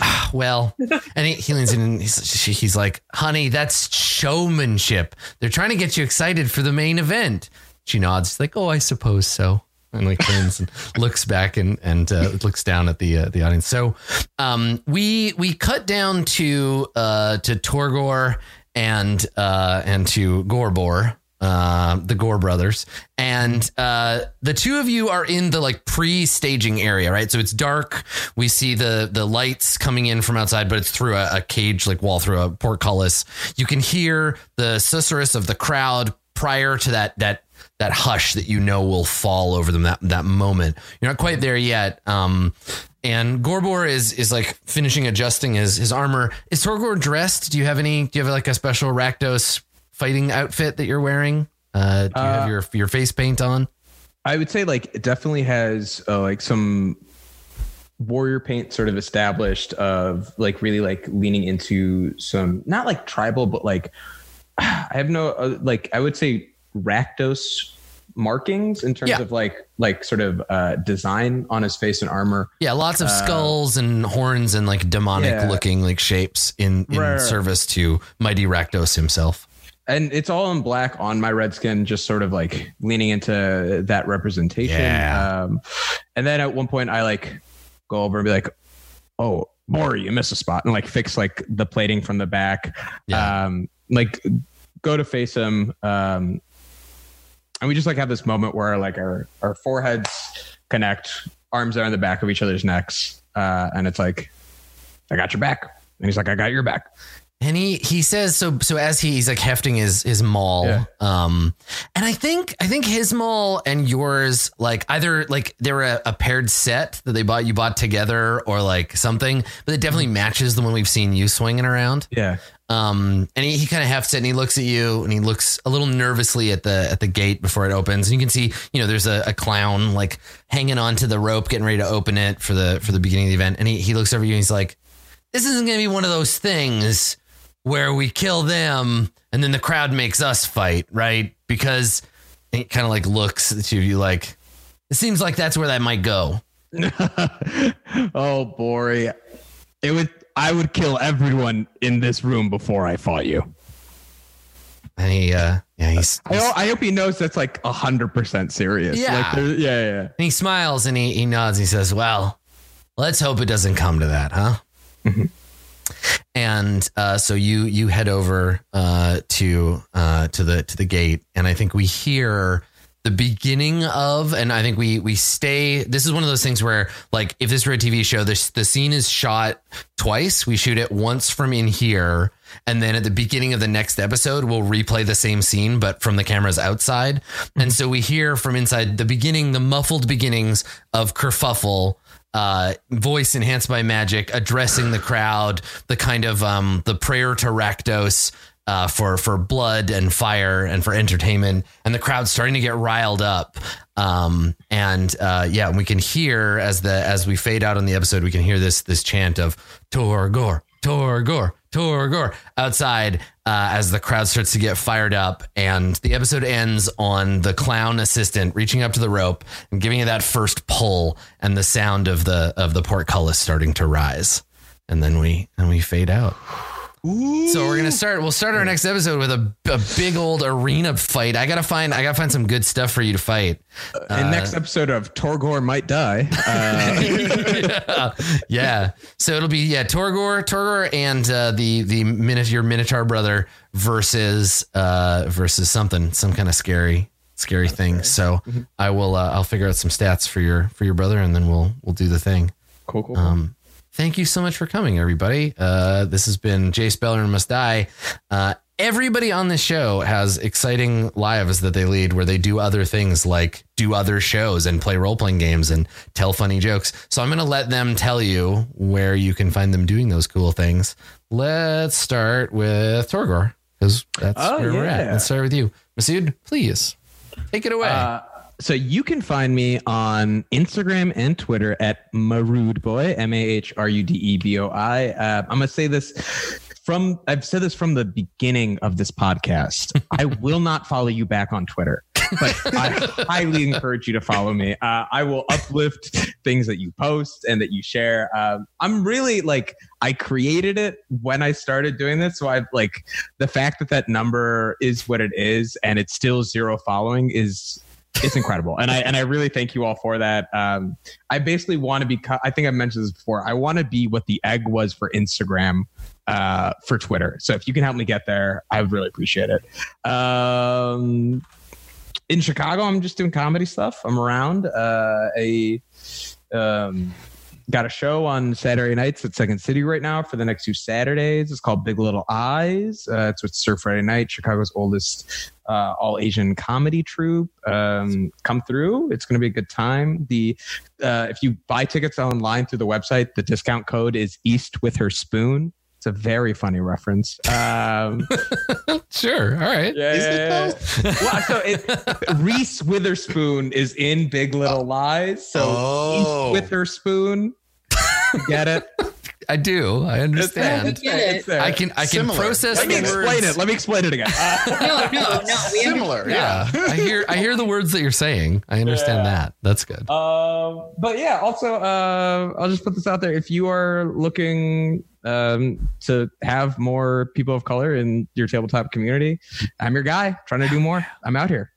Ah, well, and he, he leans in and he's, she, he's like, honey, that's showmanship. They're trying to get you excited for the main event. She nods. She's like, oh, I suppose so. And like turns and looks back and and uh, looks down at the uh, the audience. So, um, we we cut down to uh to Torgor and uh and to Gorbor, uh, the Gore brothers, and uh, the two of you are in the like pre-staging area, right? So it's dark. We see the the lights coming in from outside, but it's through a, a cage like wall through a portcullis. You can hear the susurrus of the crowd prior to that that that hush that you know will fall over them that that moment. You're not quite there yet. Um, and Gorbor is is like finishing adjusting his his armor. Is Torgor dressed? Do you have any? Do you have like a special Rakdos fighting outfit that you're wearing? Uh, do you have Uh, your your face paint on? I would say like it definitely has uh, like some warrior paint sort of established of like really like leaning into some not like tribal but like I have no uh, like I would say Rakdos markings in terms Yeah. of like like sort of uh design on his face and armor. Yeah, lots of uh, skulls and horns and like demonic Yeah. looking like shapes in in Right, service to mighty Rakdos himself. and it's all in black on my red skin just sort of like leaning into that representation Yeah. um and then at one point i like go over and be like oh Maury, you missed a spot and like fix like the plating from the back Yeah. um like go to face him um and we just like have this moment where like our our foreheads connect arms are on the back of each other's necks uh and it's like i got your back. And he's like i got your back and he he says so so as he, he's like hefting his his maul Yeah. um and i think i think his maul and yours like either like they were a, a paired set that they bought you bought together or like something but it definitely matches the one we've seen you swinging around Yeah. um and he, he kind of hefts it and he looks at you and he looks a little nervously at the at the gate before it opens and you can see you know there's a, a clown like hanging onto the rope getting ready to open it for the for the beginning of the event and he, he looks over you and he's like this isn't going to be one of those things where we kill them and then the crowd makes us fight, right? Because it kind of like looks at you, you like, it seems like that's where that might go. oh, Bori. It would I would kill everyone in this room before I fought you. And he, uh, yeah, he's, I, I hope he knows that's like a hundred percent serious. Yeah. Like, yeah, yeah. and he smiles and he, he nods. And he says, well, let's hope it doesn't come to that, huh? And uh, so you you head over uh, to uh, to the to the gate, and I think we hear the beginning of, and I think we we stay. This is one of those things where, like, if this were a TV show, this the scene is shot twice. We shoot it once from in here, and then at the beginning of the next episode, we'll replay the same scene, but from the cameras outside. And so we hear from inside the beginning, the muffled beginnings of kerfuffle uh, voice enhanced by magic, addressing the crowd, the kind of um, the prayer to Rakdos uh, for for blood and fire and for entertainment, and the crowd starting to get riled up. Um, and uh, yeah, we can hear as the as we fade out on the episode, we can hear this this chant of Torgor, Torgor, Torgor outside uh, as the crowd starts to get fired up, and the episode ends on the clown assistant reaching up to the rope and giving it that first pull, and the sound of the of the portcullis starting to rise, and then we and we fade out. So we're gonna start. We'll start our next episode with a, a big old arena fight. I gotta find. I gotta find some good stuff for you to fight. In next episode of Torgor might die. Uh, yeah. So it'll be yeah Torgor, Torgor, and uh, the the minute your Minotaur brother versus uh versus something, some kind of scary scary thing. So I will uh, I'll figure out some stats for your for your brother, and then we'll we'll do the thing. cool, cool. Um, thank you so much for coming, everybody. Uh, this has been Jace Beleren Must Die. Uh, everybody on this show has exciting lives that they lead where they do other things like do other shows and play role playing games and tell funny jokes. So I'm going to let them tell you where you can find them doing those cool things. Let's start with Torgor because that's Oh, where we're at. Let's start with you. Masood, please take it away. Uh, so you can find me on Instagram and Twitter at Marude Boy, M A H R U D E B O I. Uh, I'm gonna say this from I've said this from the beginning of this podcast. I will not follow you back on Twitter, but I highly encourage you to follow me. Uh, I will uplift things that you post and that you share. Um, I'm really like I created it when I started doing this, so I've like the fact that that number is what it is and it's still zero following is it's incredible. And i and i really thank you all for that. Um i basically want to be i think i mentioned this before. I want to be what the egg was for instagram uh for twitter. So if you can help me get there i would really appreciate it. Um in chicago i'm just doing comedy stuff. I'm around uh a um got a show on Saturday nights at Second City right now for the next two Saturdays. It's called Big Little Eyes. Uh, it's with Stir Friday Night, Chicago's oldest uh, all Asian comedy troupe. Um, come through. It's going to be a good time. The uh, if you buy tickets online through the website, the discount code is East with her spoon. It's a very funny reference. Um, sure. All right. yeah, Is it yeah, yeah. well, so it, Reese Witherspoon is in Big Little Lies. So Oh. Reese Witherspoon. Get it? I do. I understand. It's there. It's there. I can I can Similar. process Let me the explain words. it. Let me explain it again. Uh, No, no, no. We Similar, yeah. Yeah, I hear I hear the words that you're saying. I understand Yeah. that. That's good. Um, but yeah, also, uh, I'll just put this out there. If you are looking um, to have more people of color in your tabletop community, I'm your guy. Trying to do more. I'm out here.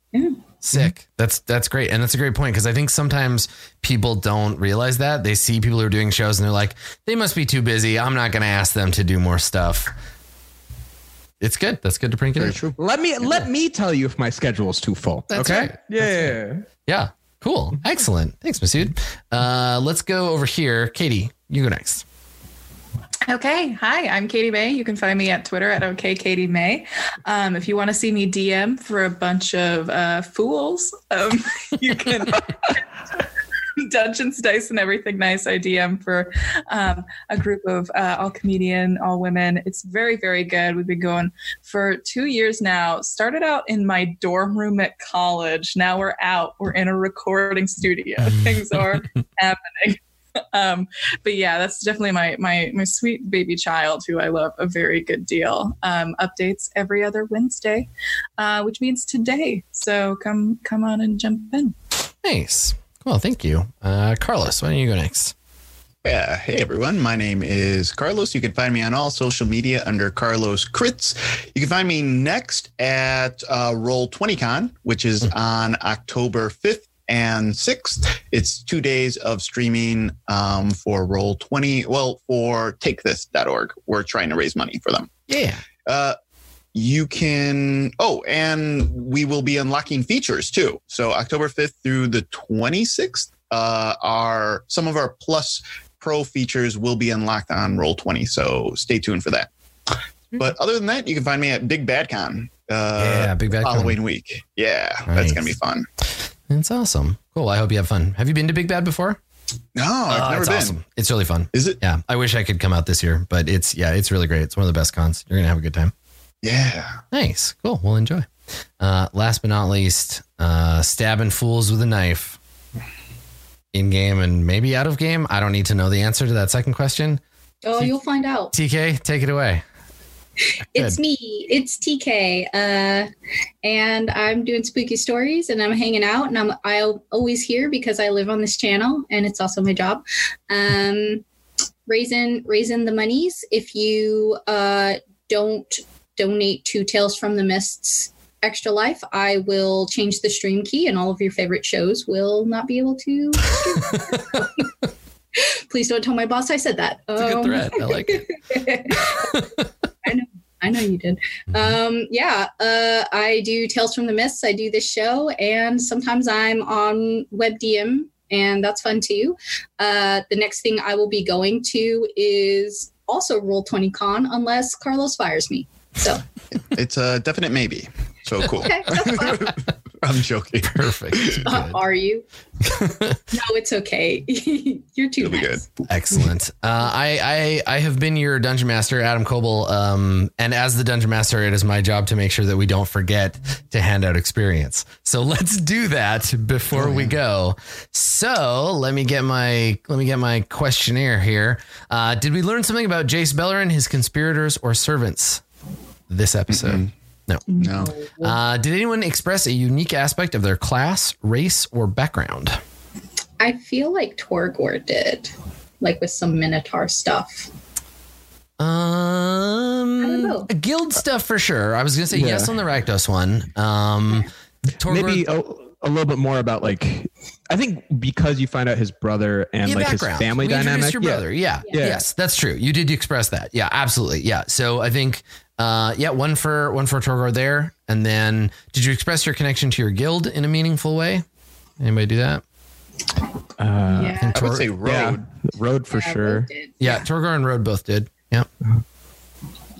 Sick. That's that's great, and that's a great point because I think sometimes people don't realize that they see people who are doing shows and they're like, they must be too busy. I'm not going to ask them to do more stuff. It's good. That's good to bring it Very in. true. Let me let me tell you if my schedule is too full. That's okay. right. Yeah. yeah, yeah. Yeah. Cool. Excellent. Thanks, Masood. Uh, let's go over here. Katie, you go next. Okay. Hi, I'm Katie May. You can find me at Twitter at OKKatieMay. Um, if you want to see me DM for a bunch of uh, fools, um, you can Dungeons, Dice, and Everything Nice. I DM for um, a group of uh, all comedian, all women. It's very, very good. We've been going for two years now. Started out in my dorm room at college. Now we're out. We're in a recording studio. Things are happening um, but yeah, that's definitely my my my sweet baby child who I love a very good deal. Um, updates every other Wednesday, uh, which means today. So come come on and jump in. Nice. Cool. Thank you. Uh, Carlos, why don't you go next? Yeah. Hey, everyone. My name is Carlos. You can find me on all social media under Carlos Crits. You can find me next at uh, Roll 20Con, which is on October 5th and 6th. It's two days of streaming um, for Roll 20. Well, for takethis.org. We're trying to raise money for them. Yeah. Uh, you can oh and we will be unlocking features too so october 5th through the 26th uh are some of our plus pro features will be unlocked on roll 20 so stay tuned for that but other than that you can find me at big bad con uh yeah, Big Bad Con. halloween week yeah Nice. that's gonna be fun It's awesome. Cool. I hope you have fun. Have you been to Big Bad before? no i've Uh, never it's been awesome. It's really fun. is it Yeah. I wish I could come out this year, but it's, yeah, it's really great. It's one of the best cons. You're going to have a good time. yeah Nice. Cool. We'll enjoy. Uh, last but not least, uh, stabbing fools with a knife in game and maybe out of game. I don't need to know the answer to that second question. Oh, you'll find out. TK, take it away. It's me. It's TK. Uh, and I'm doing spooky stories and I'm hanging out and I'm I'll always here because I live on this channel and it's also my job. Um, raising raising the monies. If you uh, don't donate to Tales from the Mists Extra Life, I will change the stream key and all of your favorite shows will not be able to. Please don't tell my boss I said that. It's a good Um, threat. I like it. I know. You did. Um, yeah, uh, I do Tales from the Mists. I do this show, and sometimes I'm on WebDM, and that's fun too. Uh, the next thing I will be going to is also Roll 20 Con, unless Carlos fires me. So, it's a definite maybe so cool okay, i'm joking Perfect. Uh, are you? no, it's okay. You're too It'll nice. Excellent. Uh, I, I I have been your dungeon master, Adam Koebel, um, and as the dungeon master, it is my job to make sure that we don't forget to hand out experience. So let's do that before we go. So let me get my let me get my questionnaire here. Uh, did we learn something about Jace Beleren, his conspirators or servants? This episode. No Uh, did anyone express a unique aspect of their class, race, or background? I feel like Torgor did, like with some Minotaur stuff. Um, know. guild stuff for sure. I was gonna say Yeah. yes on the Rakdos one. Um, Torgor, Maybe a, a little bit more about like I think because you find out his brother and yeah, like background. his family we dynamic. Your yeah. yeah. Yeah. yes, that's true. You did express that. Yeah, absolutely. Yeah. So I think, uh, yeah, one for one for Torgor there, and then did you express your connection to your guild in a meaningful way? Anybody do that? Uh, yeah. i would say road yeah, road for Yeah, sure. both. Yeah, Torgor and Road both did. Yeah.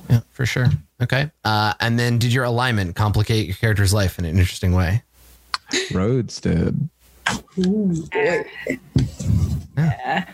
Yeah, for sure. Okay. Uh, and then did your alignment complicate your character's life in an interesting way? Roads did. Yeah.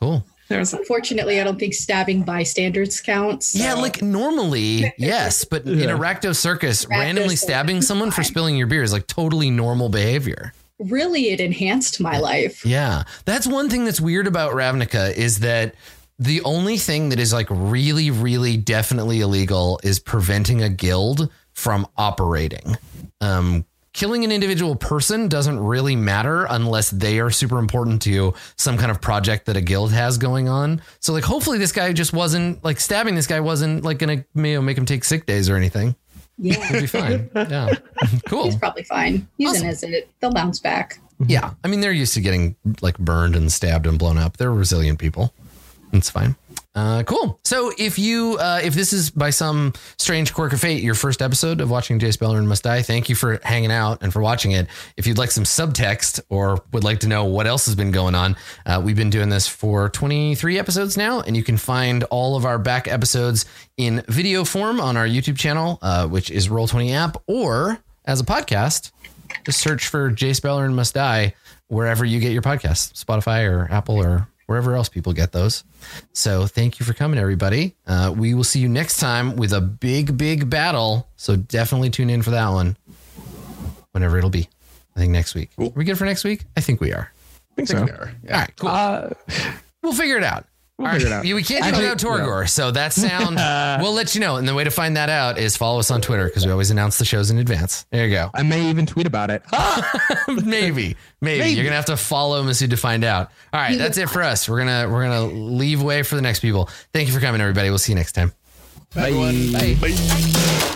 Cool. There's Unfortunately, I don't think stabbing bystanders counts. Yeah, like normally, yes, but in a Yeah. Rakdos circus, Rakdos randomly circus stabbing someone for spilling your beer is like totally normal behavior. really it enhanced my life. Yeah. That's one thing that's weird about Ravnica is that the only thing that is like really, really definitely illegal is preventing a guild from operating. Um, killing an individual person doesn't really matter unless they are super important to some kind of project that a guild has going on. So like hopefully this guy just wasn't like stabbing this guy wasn't like gonna you know, make him take sick days or anything. Yeah. He'd be fine. Yeah. Cool. He's probably fine. He's Awesome. an izzet. They'll bounce back. Yeah. I mean they're used to getting like burned and stabbed and blown up. They're resilient people. It's fine. Uh, cool. So if you uh, if this is by some strange quirk of fate your first episode of watching Jace Beleren Must Die, thank you for hanging out and for watching it. If you'd like some subtext or would like to know what else has been going on, uh, we've been doing this for 23 episodes now, and you can find all of our back episodes in video form on our YouTube channel, uh, which is Roll20 app, or as a podcast. Just search for Jace Beleren Must Die wherever you get your podcast, Spotify or Apple or wherever else people get those. So thank you for coming, everybody. Uh, we will see you next time with a big, big battle. So definitely tune in for that one, whenever it'll be. I think next week. Cool. Are we good for next week? I think we are. I think so. There. All Yeah. right, cool. Uh, we'll figure it out. We'll All figure right. it out. We can't do Actually, it without Torgor. So that sound, we'll let you know. And the way to find that out is follow us on Twitter because we always announce the shows in advance. There you go. I may even tweet about it. maybe, maybe, You're gonna have to follow Masood to find out. All right, that's it for us. We're gonna we're gonna leave way for the next people. Thank you for coming, everybody. We'll see you next time. Bye. Bye. Bye.